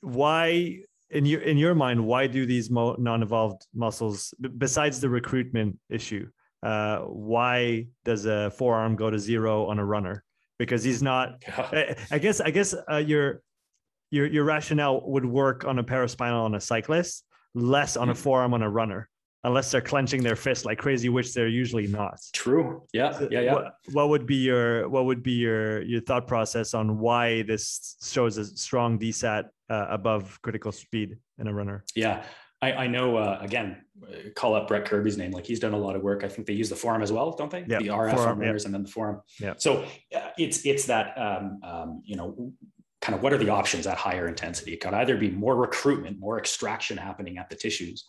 why in your in your mind, why do these mo- non-involved muscles besides the recruitment issue? Uh, why does a forearm go to zero on a runner? Because he's not. I, I guess I guess uh, your your your rationale would work on a paraspinal on a cyclist, less on a mm-hmm. forearm on a runner unless they're clenching their fist like crazy, which they're usually not. True. Yeah. Yeah. Yeah. What, what, would be your what would be your your thought process on why this shows a strong DSAT uh, above critical speed in a runner? Yeah. I, I know. Uh, again, call up Brett Kirby's name. Like he's done a lot of work. I think they use the forearm as well, don't they? Yeah. The RF forearm, runners yeah. and then the forearm. Yeah. So uh, it's it's that um, um, you know kind of what are the options at higher intensity? It could either be more recruitment, more extraction happening at the tissues,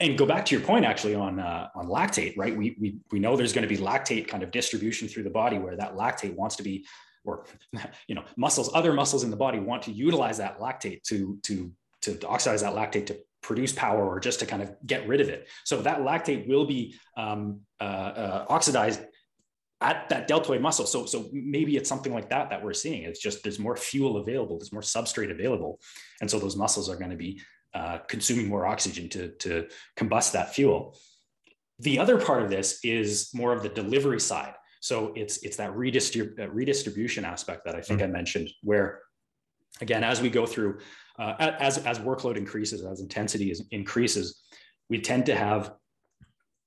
and go back to your point actually on uh, on lactate, right? We, we we know there's going to be lactate kind of distribution through the body where that lactate wants to be, or you know, muscles, other muscles in the body want to utilize that lactate to to to oxidize that lactate to produce power or just to kind of get rid of it. So that lactate will be um, uh, uh, oxidized at that deltoid muscle. So, so maybe it's something like that that we're seeing. It's just there's more fuel available, there's more substrate available, and so those muscles are going to be uh, consuming more oxygen to, to combust that fuel. The other part of this is more of the delivery side. So it's it's that redistrib- uh, redistribution aspect that I think mm-hmm. I mentioned, where again, as we go through, uh, as as workload increases, as intensity is, increases, we tend to have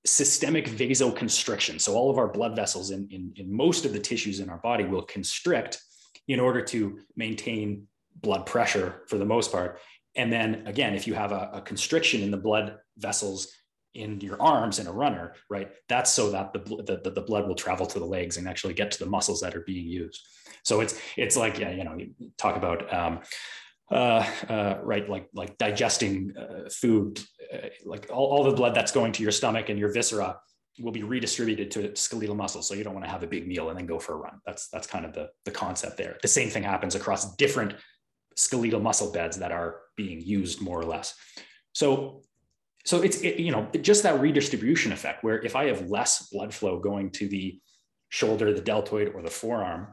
systemic vasoconstriction. So all of our blood vessels in, in, in most of the tissues in our body will constrict in order to maintain blood pressure for the most part and then again, if you have a, a, constriction in the blood vessels in your arms in a runner, right, that's so that the, the, the blood will travel to the legs and actually get to the muscles that are being used. So it's it's like yeah, you know, you talk about um, uh, uh, right, like like digesting uh, food, uh, like all, all the blood that's going to your stomach and your viscera will be redistributed to skeletal muscles. So you don't want to have a big meal and then go for a run. That's that's kind of the the concept there. The same thing happens across different skeletal muscle beds that are being used more or less. So, so it's it, you know just that redistribution effect where if I have less blood flow going to the shoulder, the deltoid, or the forearm,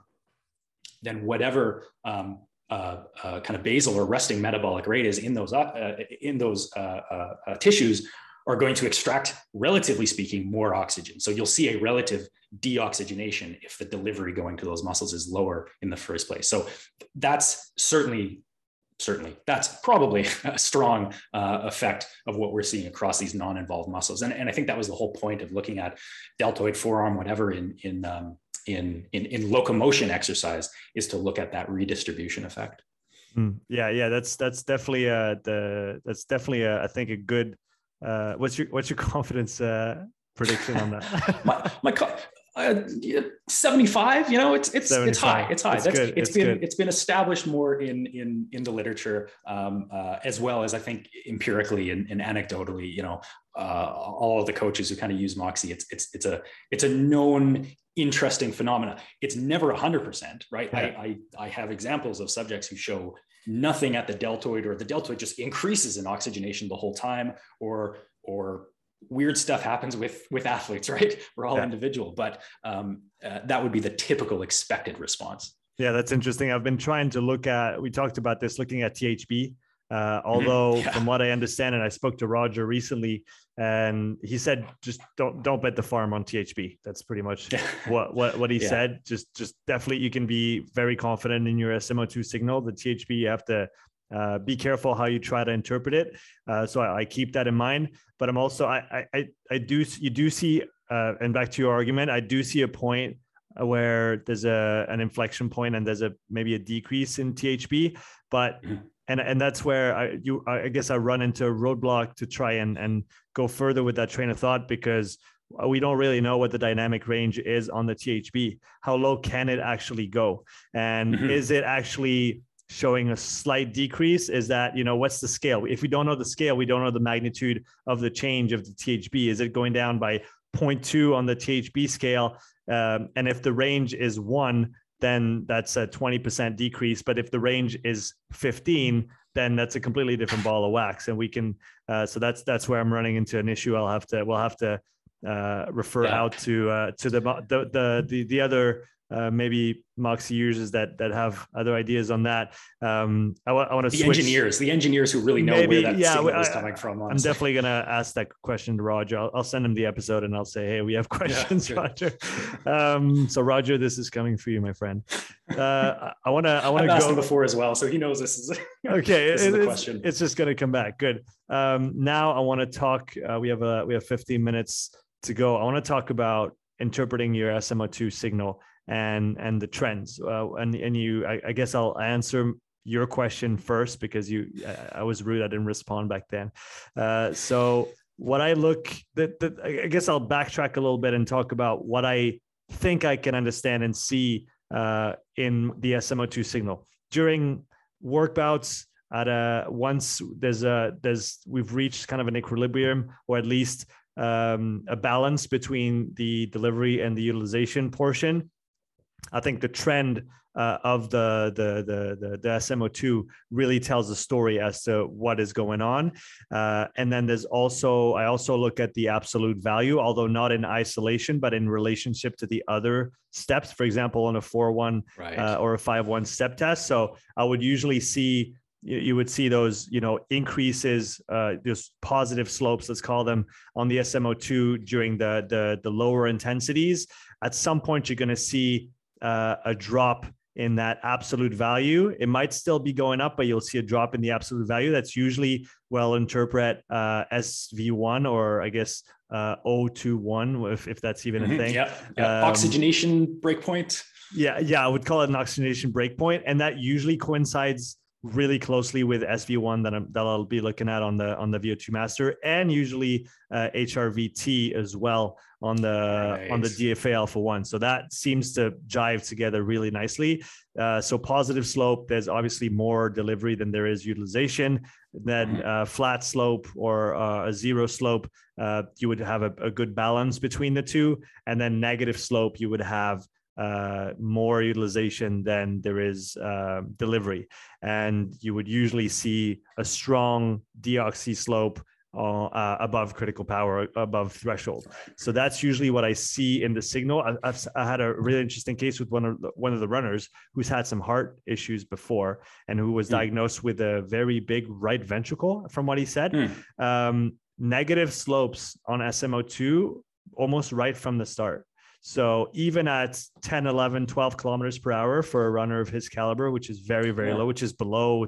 then whatever um, uh, uh, kind of basal or resting metabolic rate is in those uh, in those uh, uh, uh, tissues are going to extract, relatively speaking, more oxygen. So you'll see a relative deoxygenation if the delivery going to those muscles is lower in the first place. So that's certainly, certainly, that's probably a strong uh, effect of what we're seeing across these non-involved muscles. And, and I think that was the whole point of looking at deltoid forearm, whatever in, in, um, in, in, in locomotion exercise is to look at that redistribution effect. Mm, yeah, yeah, that's that's definitely uh the that's definitely a, I think a good uh, what's your what's your confidence uh, prediction on that? my my uh, 75 you know it's it's it's high it's high it's That's, good. it's, it's been good. it's been established more in in in the literature um, uh, as well as i think empirically and, and anecdotally you know uh, all of the coaches who kind of use moxy it's it's it's a it's a known interesting phenomena it's never 100% right yeah. I, I i have examples of subjects who show nothing at the deltoid or the deltoid just increases in oxygenation the whole time or or weird stuff happens with with athletes right we're all yeah. individual but um, uh, that would be the typical expected response yeah that's interesting i've been trying to look at we talked about this looking at thb Uh, although, yeah. from what I understand, and I spoke to Roger recently, and he said just don't don't bet the farm on THB. That's pretty much what what what he yeah. said. Just just definitely you can be very confident in your SMO2 signal. The THB you have to uh, be careful how you try to interpret it. Uh, so I, I, keep that in mind. But I'm also I I I do you do see uh, and back to your argument, I do see a point where there's a an inflection point and there's a maybe a decrease in THB, but mm-hmm. and and that's where I you I guess I run into a roadblock to try and and go further with that train of thought because we don't really know what the dynamic range is on the THB. How low can it actually go? And mm-hmm. is it actually showing a slight decrease? Is that, you know, what's the scale? If we don't know the scale, we don't know the magnitude of the change of the THB. Is it going down by 0.2 on the THB scale? Um, and if the range is one, then that's a 20% decrease. But if the range is 15, then that's a completely different ball of wax. And we can, uh, so that's that's where I'm running into an issue. I'll have to, we'll have to uh, refer yeah. out to uh, to the, the the the other uh, maybe Moxy users that that have other ideas on that. Um, I, w- I want to see the switch. engineers, the engineers who really know maybe, where that yeah, signal I, is coming from. Honestly. I'm definitely gonna ask that question to Roger. I'll, I'll, send him the episode and I'll say, hey, we have questions, yeah, Roger. um, so Roger, this is coming for you, my friend. Uh, I want to. I want to go before as well, so he knows this is okay. this it, is the question. It's just gonna come back. Good. Um, now I want to talk. Uh, we have a we have 15 minutes to go. I want to talk about interpreting your SMO2 signal and and the trends. Uh, and and you, I, I, guess I'll answer your question first because you, I, I was rude. I didn't respond back then. Uh, so what I look that, I guess I'll backtrack a little bit and talk about what I think I can understand and see uh, in the SMO2 signal during workouts. At a once there's a there's we've reached kind of an equilibrium or at least um, a balance between the delivery and the utilization portion I think the trend uh, of the, the, the the the SMO2 really tells a story as to what is going on. Uh, and then there's also I also look at the absolute value, although not in isolation, but in relationship to the other steps. For example, on a four one right. uh, or a five one step test. So I would usually see you, would see those you know increases uh those positive slopes let's call them on the smo2 during the the the lower intensities at some point you're going to see uh, a drop in that absolute value. It might still be going up, but you'll see a drop in the absolute value. That's usually well interpret uh, SV1 or I guess uh, O21, if, if that's even mm-hmm. a thing. Yeah. yeah. Um, oxygenation breakpoint. Yeah. Yeah. I would call it an oxygenation breakpoint. And that usually coincides really closely with SV1 that, I'm, that I'll be looking at on the on the VO2 master and usually uh, HRVT as well on the nice. on the DFA alpha one. So that seems to jive together really nicely. Uh, so positive slope, there's obviously more delivery than there is utilization. Then mm-hmm. uh, flat slope or uh, a zero slope, uh, you would have a, a good balance between the two. And then negative slope, you would have uh, more utilization than there is uh, delivery. And you would usually see a strong deoxy slope uh, uh, above critical power, above threshold. So that's usually what I see in the signal. I, I've, I had a really interesting case with one of the, one of the runners who's had some heart issues before and who was mm. diagnosed with a very big right ventricle, from what he said. Mm. Um, negative slopes on SMO2 almost right from the start. So even at 10, 11, 12 kilometers per hour for a runner of his caliber, which is very, very yeah. low, which is below,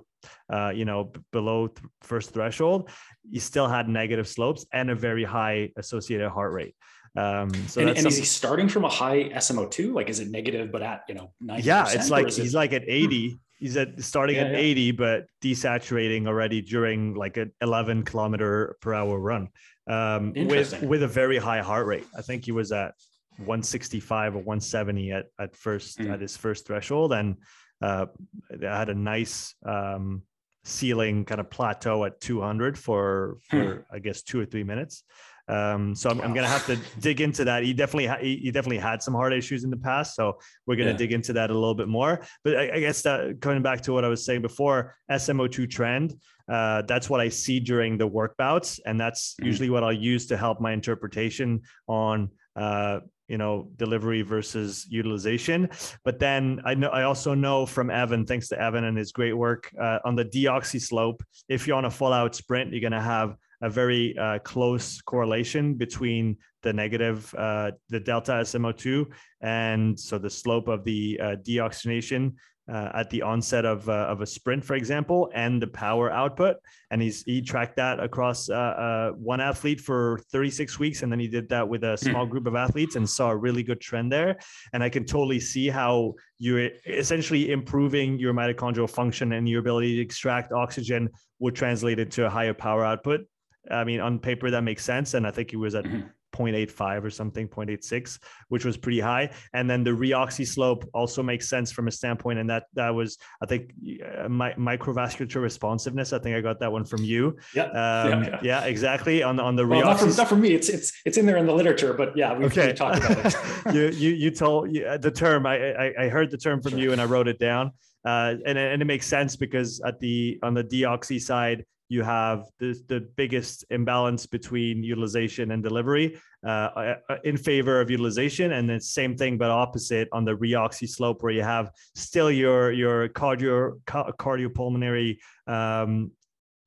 uh, you know, below th- first threshold, he still had negative slopes and a very high associated heart rate. Um, so and, and is he starting from a high SMO2? Like, is it negative, but at, you know, 90 Yeah, it's like, he's it... like at 80. Hmm. He's at starting yeah, at yeah. 80, but desaturating already during like an 11 kilometer per hour run um, with, with a very high heart rate. I think he was at 165 or 170 at at first mm. at his first threshold, and uh, I had a nice um, ceiling kind of plateau at 200 for for mm. I guess two or three minutes. Um, so I'm, wow. I'm, gonna have to dig into that. He definitely ha- he, definitely had some heart issues in the past, so we're gonna yeah. dig into that a little bit more. But I, I, guess that coming back to what I was saying before, SMO2 trend. Uh, that's what I see during the work bouts, and that's mm. usually what I'll use to help my interpretation on uh, you know delivery versus utilization. But then i know i also know from evan thanks to evan and his great work uh, on the deoxy slope if you're on a full out sprint you're going to have a very uh, close correlation between the negative uh, the delta smo2 and so the slope of the uh, deoxygenation uh, at the onset of, uh, of a sprint, for example, and the power output. And he's he tracked that across uh, uh one athlete for 36 weeks, and then he did that with a hmm. small group of athletes and saw a really good trend there. And I can totally see how you're essentially improving your mitochondrial function and your ability to extract oxygen would translate into a higher power output. I mean, on paper that makes sense, and I think he was at mm-hmm. 0.85 or something 0.86 which was pretty high. And then the reoxy slope also makes sense from a standpoint and that that was i think uh, my, microvasculature responsiveness. I think i got that one from you. Yeah. Um, yeah, yeah. exactly. On the on the well, reoxy not, from, not from me. It's it's it's in there in the literature but yeah we've, okay. talked about it. You you you told the term I, I i heard the term from you and i wrote it down. Uh, and, and it makes sense because at the on the deoxy side you have the, the biggest imbalance between utilization and delivery uh, uh, in favor of utilization. And then same thing but opposite on the reoxy slope where you have still your your cardio cardiopulmonary um,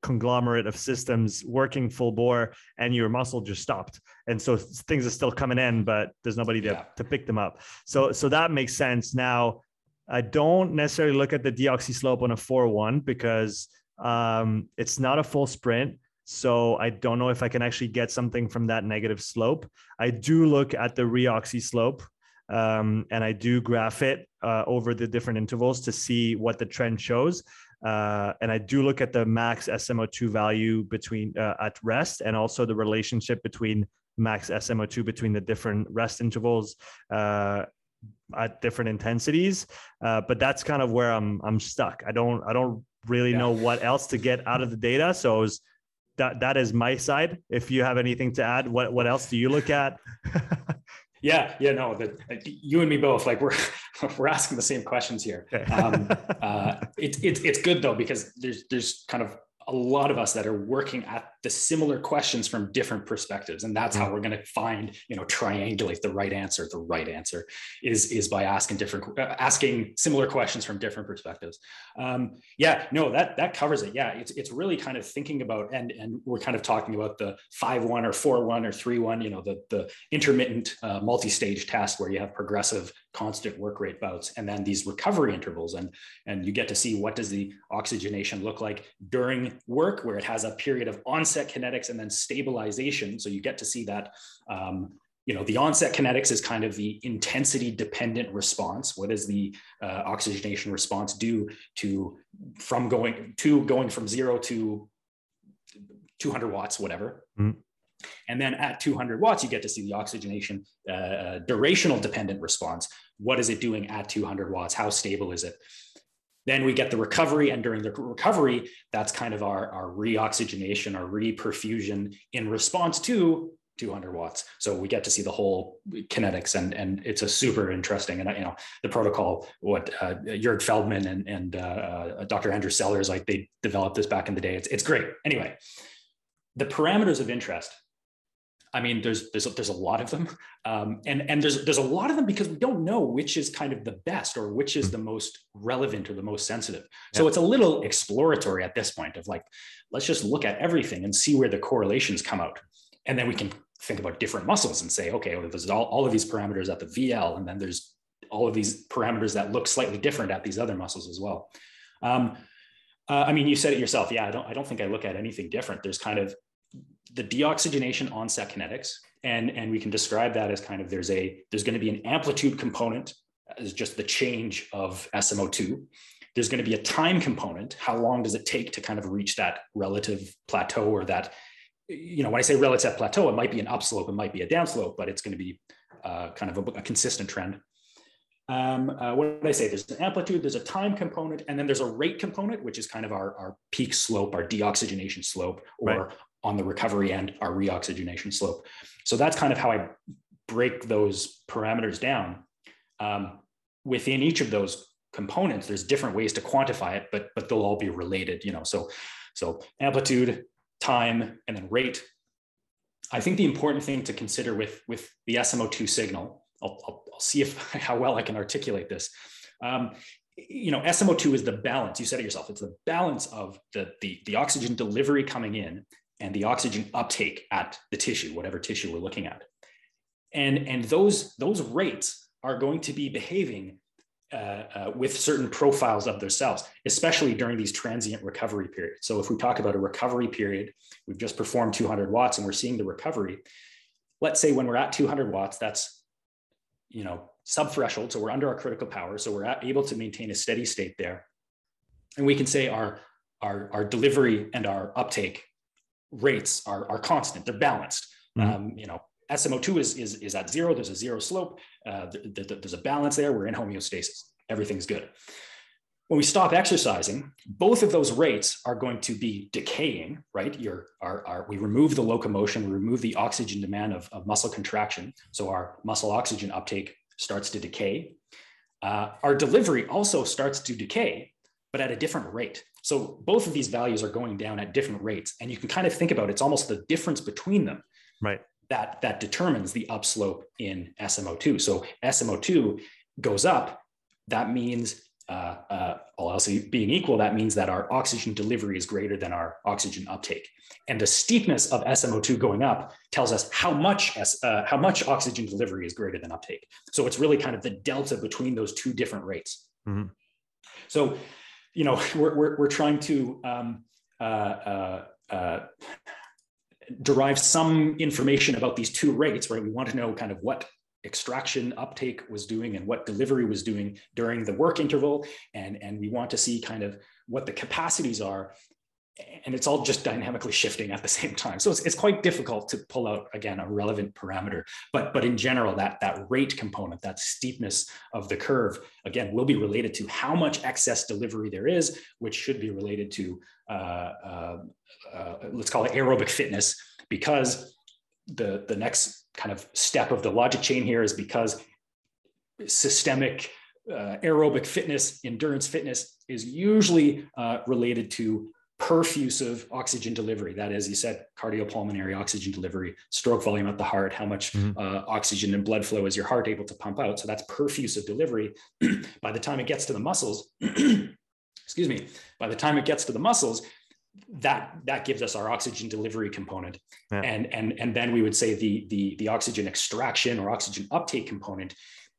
conglomerate of systems working full bore and your muscle just stopped. And so things are still coming in but there's nobody to, yeah. to pick them up. So so that makes sense. Now i don't necessarily look at the deoxy slope on a 4-1 because um, it's not a full sprint. So I don't know if I can actually get something from that negative slope. I do look at the reoxy slope um, and I do graph it uh, over the different intervals to see what the trend shows. Uh, and I do look at the max SMO2 value between uh, at rest and also the relationship between max SMO2 between the different rest intervals uh, at different intensities. Uh, but that's kind of where I'm I'm stuck. I don't I don't really yeah. know what else to get out of the data. So was, that that is my side. If you have anything to add, what what else do you look at? yeah, yeah, no, the, you and me both. Like we're we're asking the same questions here. Okay. um, uh, it's it, it's good though because there's there's kind of a lot of us that are working at the similar questions from different perspectives. And that's how mm. we're going to find you know triangulate the right answer the right answer is is by asking different uh, asking similar questions from different perspectives. Um, yeah no that that covers it. Yeah it's it's really kind of thinking about and and we're kind of talking about the 5-1 or 4-1 or 3-1 you know the the intermittent uh, multi-stage test where you have progressive constant work rate bouts and then these recovery intervals. And and you get to see what does the oxygenation look like during work where it has a period of onset kinetics and then stabilization so you get to see that um, you know the onset kinetics is kind of the intensity dependent response what does the uh, oxygenation response do to from going to going from zero to 200 watts whatever mm-hmm. And then at 200 watts, you get to see the oxygenation uh, durational dependent response. What is it doing at 200 watts? How stable is it? Then we get the recovery, and during the recovery, that's kind of our, our reoxygenation, our reperfusion in response to 200 watts. So we get to see the whole kinetics, and and it's a super interesting. And you know the protocol, what uh, Juerg Feldmann and and uh, uh Dr. Andrew Sellers like they developed this back in the day. It's it's great. Anyway, the parameters of interest I mean, there's there's a, there's a lot of them, um, and and there's there's a lot of them because we don't know which is kind of the best or which is the most relevant or the most sensitive. Yeah. So it's a little exploratory at this point of like, let's just look at everything and see where the correlations come out, and then we can think about different muscles and say, okay, well, there's all, all of these parameters at the VL, and then there's all of these parameters that look slightly different at these other muscles as well. Um, uh, I mean, you said it yourself. Yeah, I don't. I don't think I look at anything different. There's kind of the deoxygenation onset kinetics, and, and we can describe that as kind of there's a there's going to be an amplitude component as just the change of SMO2. There's going to be a time component. How long does it take to kind of reach that relative plateau or that, you know, when I say relative plateau, it might be an upslope, it might be a downslope, but it's going to be uh, kind of a, a consistent trend. Um, uh, what did I say? There's an amplitude, there's a time component, and then there's a rate component, which is kind of our, our peak slope, our deoxygenation slope, or right on the recovery end, our reoxygenation slope. So that's kind of how I break those parameters down. Um, within each of those components, there's different ways to quantify it, but but they'll all be related. You know, so so amplitude, time, and then rate. I think the important thing to consider with with the SMO2 signal I'll, I'll, I'll see if how well I can articulate this. Um, you know, SMO2 is the balance. You said it yourself. It's the balance of the, the, the oxygen delivery coming in and the oxygen uptake at the tissue, whatever tissue we're looking at. And, and those, those rates are going to be behaving uh, uh, with certain profiles of their cells, especially during these transient recovery periods. So if we talk about a recovery period, we've just performed 200 watts and we're seeing the recovery. Let's say when we're at 200 watts, that's you know sub-threshold, so we're under our critical power, so we're able to maintain a steady state there, and we can say our our, our delivery and our uptake rates are, are constant, they're balanced. Mm-hmm. Um, you know, SMO2 is, is, is at zero, there's a zero slope, uh, th- th- there's a balance there, we're in homeostasis, everything's good. When we stop exercising, both of those rates are going to be decaying, right? Your, our, our, we remove the locomotion, we remove the oxygen demand of, of muscle contraction. So our muscle oxygen uptake starts to decay. Uh, our delivery also starts to decay, but at a different rate. So both of these values are going down at different rates. And you can kind of think about it's almost the difference between them. Right. That, that determines the upslope in SMO2. So SMO2 goes up. That means uh, uh, all else being equal, that means that our oxygen delivery is greater than our oxygen uptake. And the steepness of SMO2 going up tells us how much, uh, how much oxygen delivery is greater than uptake. So it's really kind of the delta between those two different rates. Mm-hmm. So, you know, we're, we're, we're trying to um, uh, uh, uh, derive some information about these two rates, right? We want to know kind of what extraction uptake was doing and what delivery was doing during the work interval. And, and we want to see kind of what the capacities are. And it's all just dynamically shifting at the same time. So it's, it's quite difficult to pull out, again, a relevant parameter. But, but in general, that, that rate component, that steepness of the curve, again, will be related to how much excess delivery there is, which should be related to, uh, uh, uh, let's call it aerobic fitness, because the, the next kind of step of the logic chain here is because systemic uh, aerobic fitness, endurance fitness is usually uh, related to perfusive oxygen delivery. That is, you said cardiopulmonary oxygen delivery, stroke volume at the heart, how much mm-hmm. uh, oxygen and blood flow is your heart able to pump out. So that's perfusive delivery. by the time it gets to the muscles, excuse me, by the time it gets to the muscles, that that gives us our oxygen delivery component yeah. and and and then we would say the the the oxygen extraction or oxygen uptake component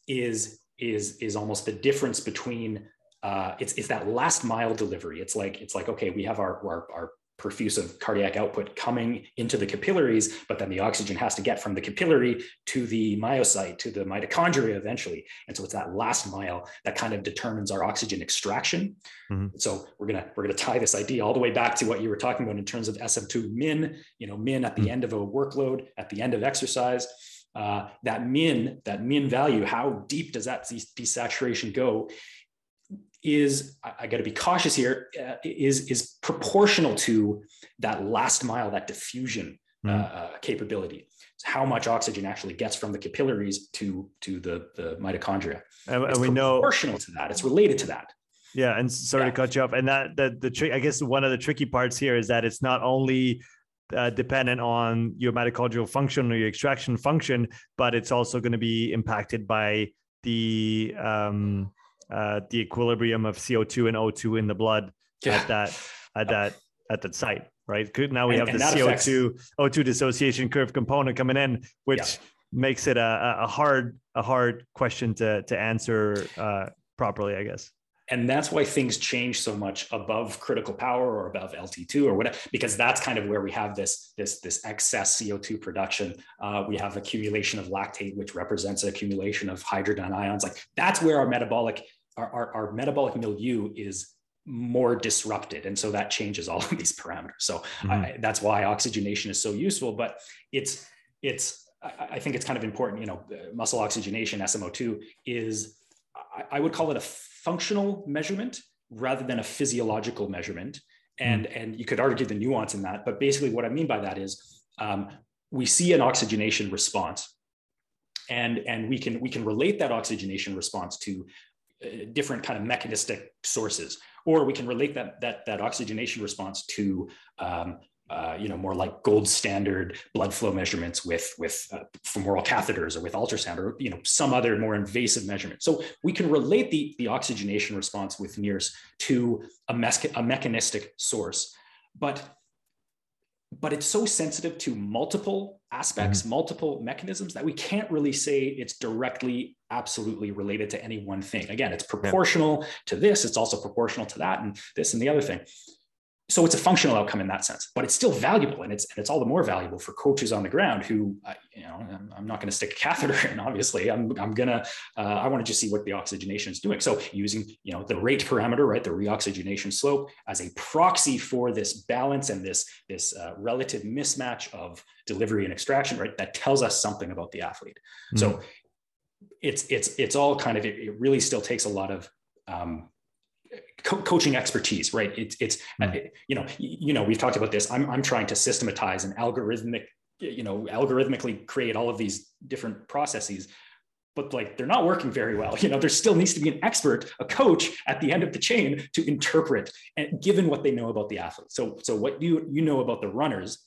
is is is almost the difference between uh, it's it's that last mile delivery. It's like it's like okay, we have our our, our perfusive cardiac output coming into the capillaries, but then the oxygen has to get from the capillary to the myocyte, to the mitochondria eventually. And so it's that last mile that kind of determines our oxygen extraction. Mm-hmm. So we're gonna we're gonna tie this idea all the way back to what you were talking about in terms of SM2 min, you know, min at the mm-hmm. end of a workload, at the end of exercise. Uh, that min, that min value, how deep does that desaturation go is I, got to be cautious here. Uh, is is proportional to that last mile, that diffusion mm. uh, capability. how much oxygen actually gets from the capillaries to to the the mitochondria. And, and we know proportional to that. It's related to that. Yeah, and sorry yeah. to cut you off. And that the the trick, I guess, one of the tricky parts here is that it's not only uh, dependent on your mitochondrial function or your extraction function, but it's also going to be impacted by the um, uh, the equilibrium of CO2 and O2 in the blood yeah. at that at that at that site, right? Now we and, have the CO2 affects... O2 dissociation curve component coming in, which yeah. makes it a, a hard a hard question to to answer uh, properly, I guess and that's why things change so much above critical power or above lt2 or whatever because that's kind of where we have this this this excess co2 production uh, we have accumulation of lactate which represents an accumulation of hydrogen ions like that's where our metabolic our, our, our metabolic milieu is more disrupted and so that changes all of these parameters so mm-hmm. I, that's why oxygenation is so useful but it's it's I, think it's kind of important you know muscle oxygenation smo2 is I, would call it a functional measurement rather than a physiological measurement and mm-hmm. and you could argue the nuance in that but basically what i mean by that is um, we see an oxygenation response and and we can we can relate that oxygenation response to different kind of mechanistic sources, or we can relate that that that oxygenation response to um, uh, you know, more like gold standard blood flow measurements with with uh, femoral catheters or with ultrasound or you know some other more invasive measurement. So we can relate the the oxygenation response with NIRS to a, mes- a mechanistic source, but but it's so sensitive to multiple aspects, mm-hmm. multiple mechanisms that we can't really say it's directly, absolutely related to any one thing. Again, it's proportional yeah. to this, it's also proportional to that, and this and the other thing so it's a functional outcome in that sense, but it's still valuable, and it's and it's all the more valuable for coaches on the ground who, uh, you know, I'm, I'm not going to stick a catheter in. Obviously, I'm I'm gonna uh, I want to just see what the oxygenation is doing. So using you know the rate parameter, right, the reoxygenation slope as a proxy for this balance and this this uh, relative mismatch of delivery and extraction, right, that tells us something about the athlete. Mm-hmm. So it's it's it's all kind of it, it really still takes a lot of um, co- coaching expertise, right? It's it's mm. you know you know we've talked about this. I'm I'm trying to systematize and algorithmic you know algorithmically create all of these different processes but like they're not working very well you know there still needs to be an expert a coach at the end of the chain to interpret and given what they know about the athlete so so what you you know about the runners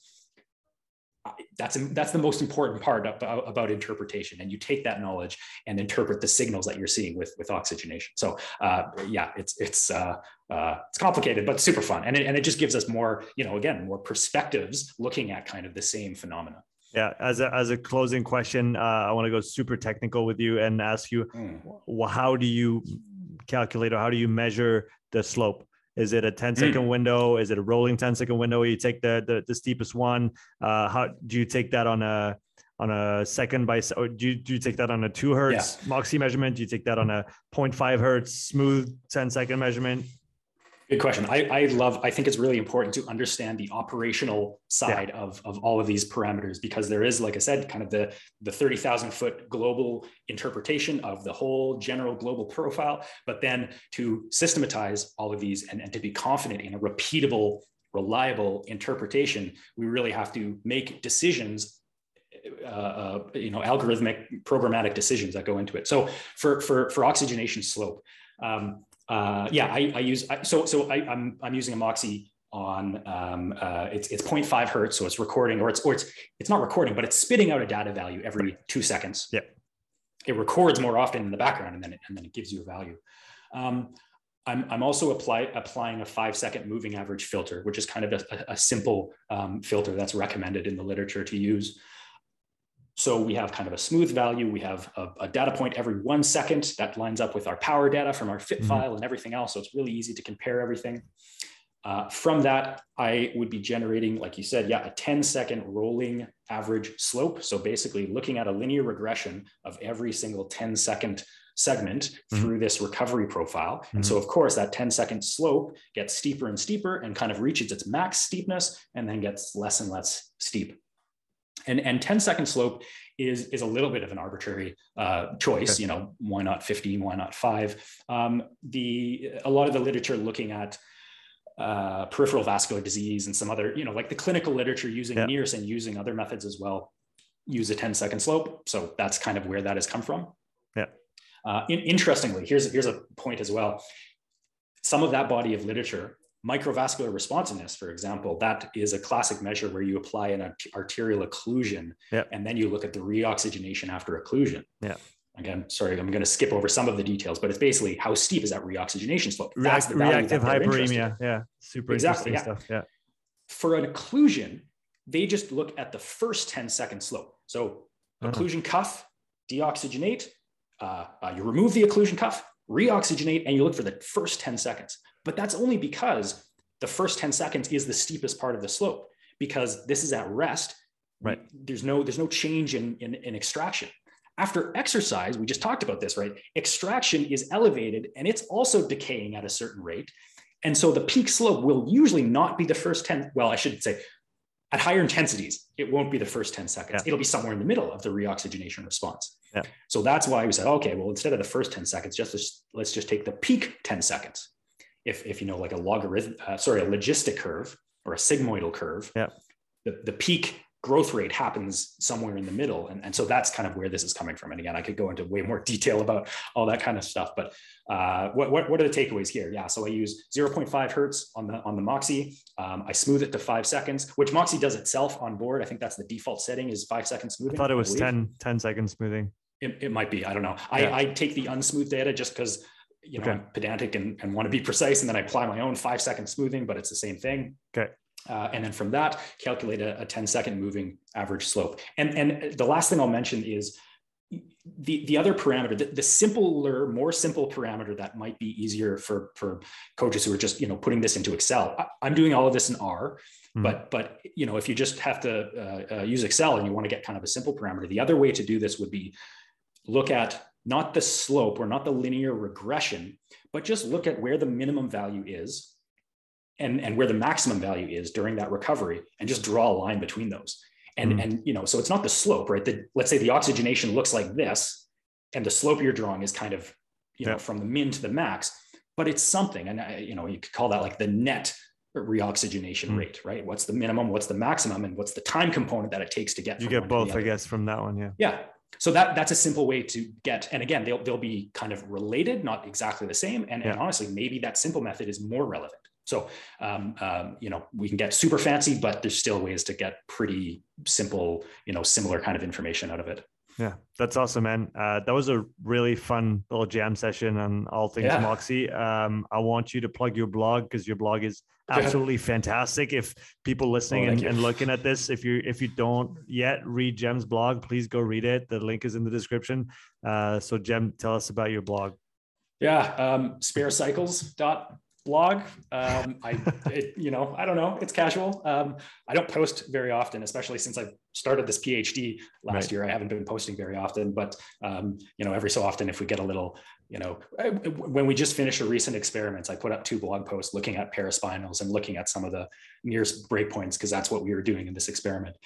that's that's the most important part about, about, interpretation. And you take that knowledge and interpret the signals that you're seeing with with oxygenation. So uh, yeah it's it's uh, uh, it's complicated but super fun. And it, and it just gives us more you know again more perspectives looking at kind of the same phenomena. Yeah as a, as a closing question uh, i want to go super technical with you and ask you mm. how do you calculate or how do you measure the slope is it a 10 second mm. window? Is it a rolling 10 second window? You take the the, the steepest one. Uh, how do you take that on a on a second by or do you, do you take that on a two hertz yeah. Moxy measurement? Do you take that on a 0.5 hertz smooth 10 second measurement? Good question. I, I love, I think it's really important to understand the operational side yeah. of, of all of these parameters because there is, like I said, kind of the, the 30,000 foot global interpretation of the whole general global profile, but then to systematize all of these and, and to be confident in a repeatable, reliable interpretation, we really have to make decisions uh, uh, you know algorithmic programmatic decisions that go into it so for for for oxygenation slope um, uh, yeah, I, I use I, so so I, am I'm, I'm using a Moxy on um, uh, it's it's 0.5 hertz, so it's recording or it's or it's it's not recording, but it's spitting out a data value every two seconds. Yeah, it records more often in the background, and then it, and then it gives you a value. Um, I'm, I'm also apply, applying a five second moving average filter, which is kind of a, a simple um, filter that's recommended in the literature to use. So we have kind of a smooth value. We have a, a, data point every one second that lines up with our power data from our fit mm-hmm. file and everything else. So it's really easy to compare everything. Uh, from that, I would be generating, like you said, yeah, a 10 second rolling average slope. So basically looking at a linear regression of every single 10 second segment mm-hmm. through this recovery profile. Mm-hmm. And so, of course, that 10 second slope gets steeper and steeper and kind of reaches its max steepness and then gets less and less steep. And, and 10 second slope is, is a little bit of an arbitrary uh, choice. Okay. You know, why not 15? Why not five? Um, the a lot of the literature looking at uh, peripheral vascular disease and some other, you know, like the clinical literature using yeah. NIRS and using other methods as well, use a 10 second slope. So that's kind of where that has come from. Yeah. Uh, in, interestingly, here's here's a point as well. Some of that body of literature microvascular responsiveness, for example, that is a classic measure where you apply an arterial occlusion yep. and then you look at the reoxygenation after occlusion. Yeah. Again, sorry, I'm going to skip over some of the details, but it's basically how steep is that reoxygenation slope? That's the reactive that hyperemia. Yeah. Super exactly, yeah. stuff. Yeah. For an occlusion, they just look at the first 10 second slope. So uh-huh. occlusion cuff, deoxygenate, uh, uh, you remove the occlusion cuff, reoxygenate, and you look for the first 10 seconds. But that's only because the first 10 seconds is the steepest part of the slope because this is at rest. Right. There's no, there's no change in, in, in extraction. After exercise, we just talked about this, right? Extraction is elevated and it's also decaying at a certain rate. And so the peak slope will usually not be the first 10, well, I should say at higher intensities, it won't be the first 10 seconds. Yeah. It'll be somewhere in the middle of the reoxygenation response. Yeah. So that's why we said, okay, well, instead of the first 10 seconds, just let's just take the peak 10 seconds if, if you know, like a logarithm, uh, sorry, a logistic curve or a sigmoidal curve, yeah. the, the peak growth rate happens somewhere in the middle. And, and so that's kind of where this is coming from. And again, I could go into way more detail about all that kind of stuff, but uh, what, what, what, are the takeaways here? Yeah, so I use 0.5 hertz on the on the Moxy. Um, I smooth it to five seconds, which Moxy does itself on board. I think that's the default setting is five seconds smoothing. I thought it was 10, 10 seconds smoothing. It, it might be. I don't know. I, yeah. I take the unsmooth data just because you know okay. I'm pedantic and, and want to be precise, and then I apply my own five second smoothing, but it's the same thing. Okay. Uh, and then from that, calculate a, a 10 second moving average slope. And, and the last thing I'll mention is the, the other parameter, the, the simpler, more simple parameter that might be easier for, for coaches who are just, you know, putting this into Excel. I, am doing all of this in R, mm. but, but, you know, if you just have to uh, uh, use Excel and you want to get kind of a simple parameter, the other way to do this would be look at not the slope or not the linear regression, but just look at where the minimum value is and, and where the maximum value is during that recovery and just draw a line between those. And, mm. and you know, so it's not the slope, right? The, let's say the oxygenation looks like this, and the slope you're drawing is kind of, you yeah. know, from the min to the max, but it's something. And I, you know, you could call that like the net reoxygenation mm. rate, right? What's the minimum, what's the maximum, and what's the time component that it takes to get you get both, I guess, from that one. Yeah. Yeah. So that that's a simple way to get, and again, they'll they'll be kind of related, not exactly the same. And, yeah. and honestly, maybe that simple method is more relevant. So, um, um, you know, we can get super fancy, but there's still ways to get pretty simple, you know, similar kind of information out of it. Yeah, that's awesome, man. Uh, that was a really fun little jam session on all things yeah. Moxy. Um, I want you to plug your blog because your blog is absolutely fantastic. If people listening oh, and, and, looking at this, if you if you don't yet read Jem's blog, please go read it. The link is in the description. Uh, so Jem, tell us about your blog. Yeah, um, sparecycles dot blog. Um, I, it, you know, I don't know. It's casual. Um, I don't post very often, especially since I've started this PhD last right. year. I haven't been posting very often, but um, you know, every so often, if we get a little, you know, when we just finished a recent experiments, I put up two blog posts looking at paraspinals and looking at some of the NIRS breakpoints because that's what we were doing in this experiment.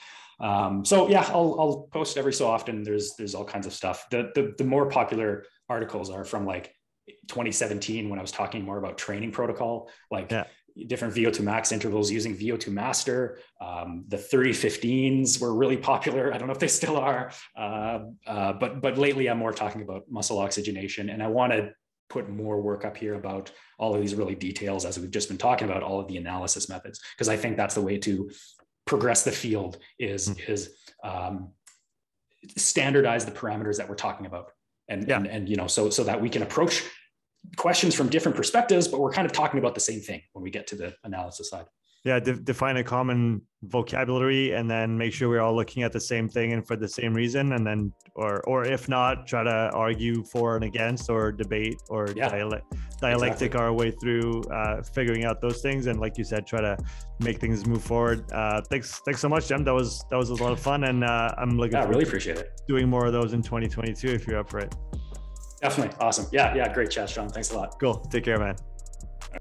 Um, so yeah, I'll, I'll post every so often. There's there's all kinds of stuff. The, the the more popular articles are from like 2017 when I was talking more about training protocol, like yeah. Different VO2 max intervals using VO2 master. Um, the 3015s were really popular. I don't know if they still are, uh, uh, but but lately I'm more talking about muscle oxygenation, and I want to put more work up here about all of these really details as we've just been talking about all of the analysis methods because I think that's the way to progress the field is mm. is um, standardize the parameters that we're talking about and, yeah. and and you know so so that we can approach questions from different perspectives but we're kind of talking about the same thing when we get to the analysis side. Yeah de- define a common vocabulary and then make sure we're all looking at the same thing and for the same reason and then or or if not try to argue for and against or debate or yeah, dialectic exactly. our way through uh, figuring out those things and like you said try to make things move forward. Uh, thanks thanks so much Jem. that was that was a lot of fun and uh, i'm looking yeah, really appreciate it. doing more of those in 2022 if you're up for it definitely awesome yeah yeah great chat sean thanks a lot cool take care man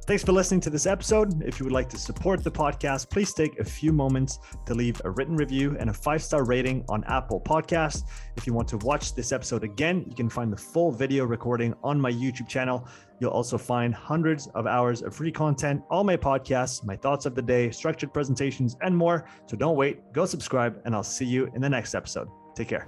Thanks for listening to this episode. If you would like to support the podcast, please take a few moments to leave a written review and a five star rating on Apple Podcasts. If you want to watch this episode again, you can find the full video recording on my YouTube channel. You'll also find hundreds of hours of free content, all my podcasts, my thoughts of the day, structured presentations, and more. So don't wait, go subscribe, and I'll see you in the next episode. Take care.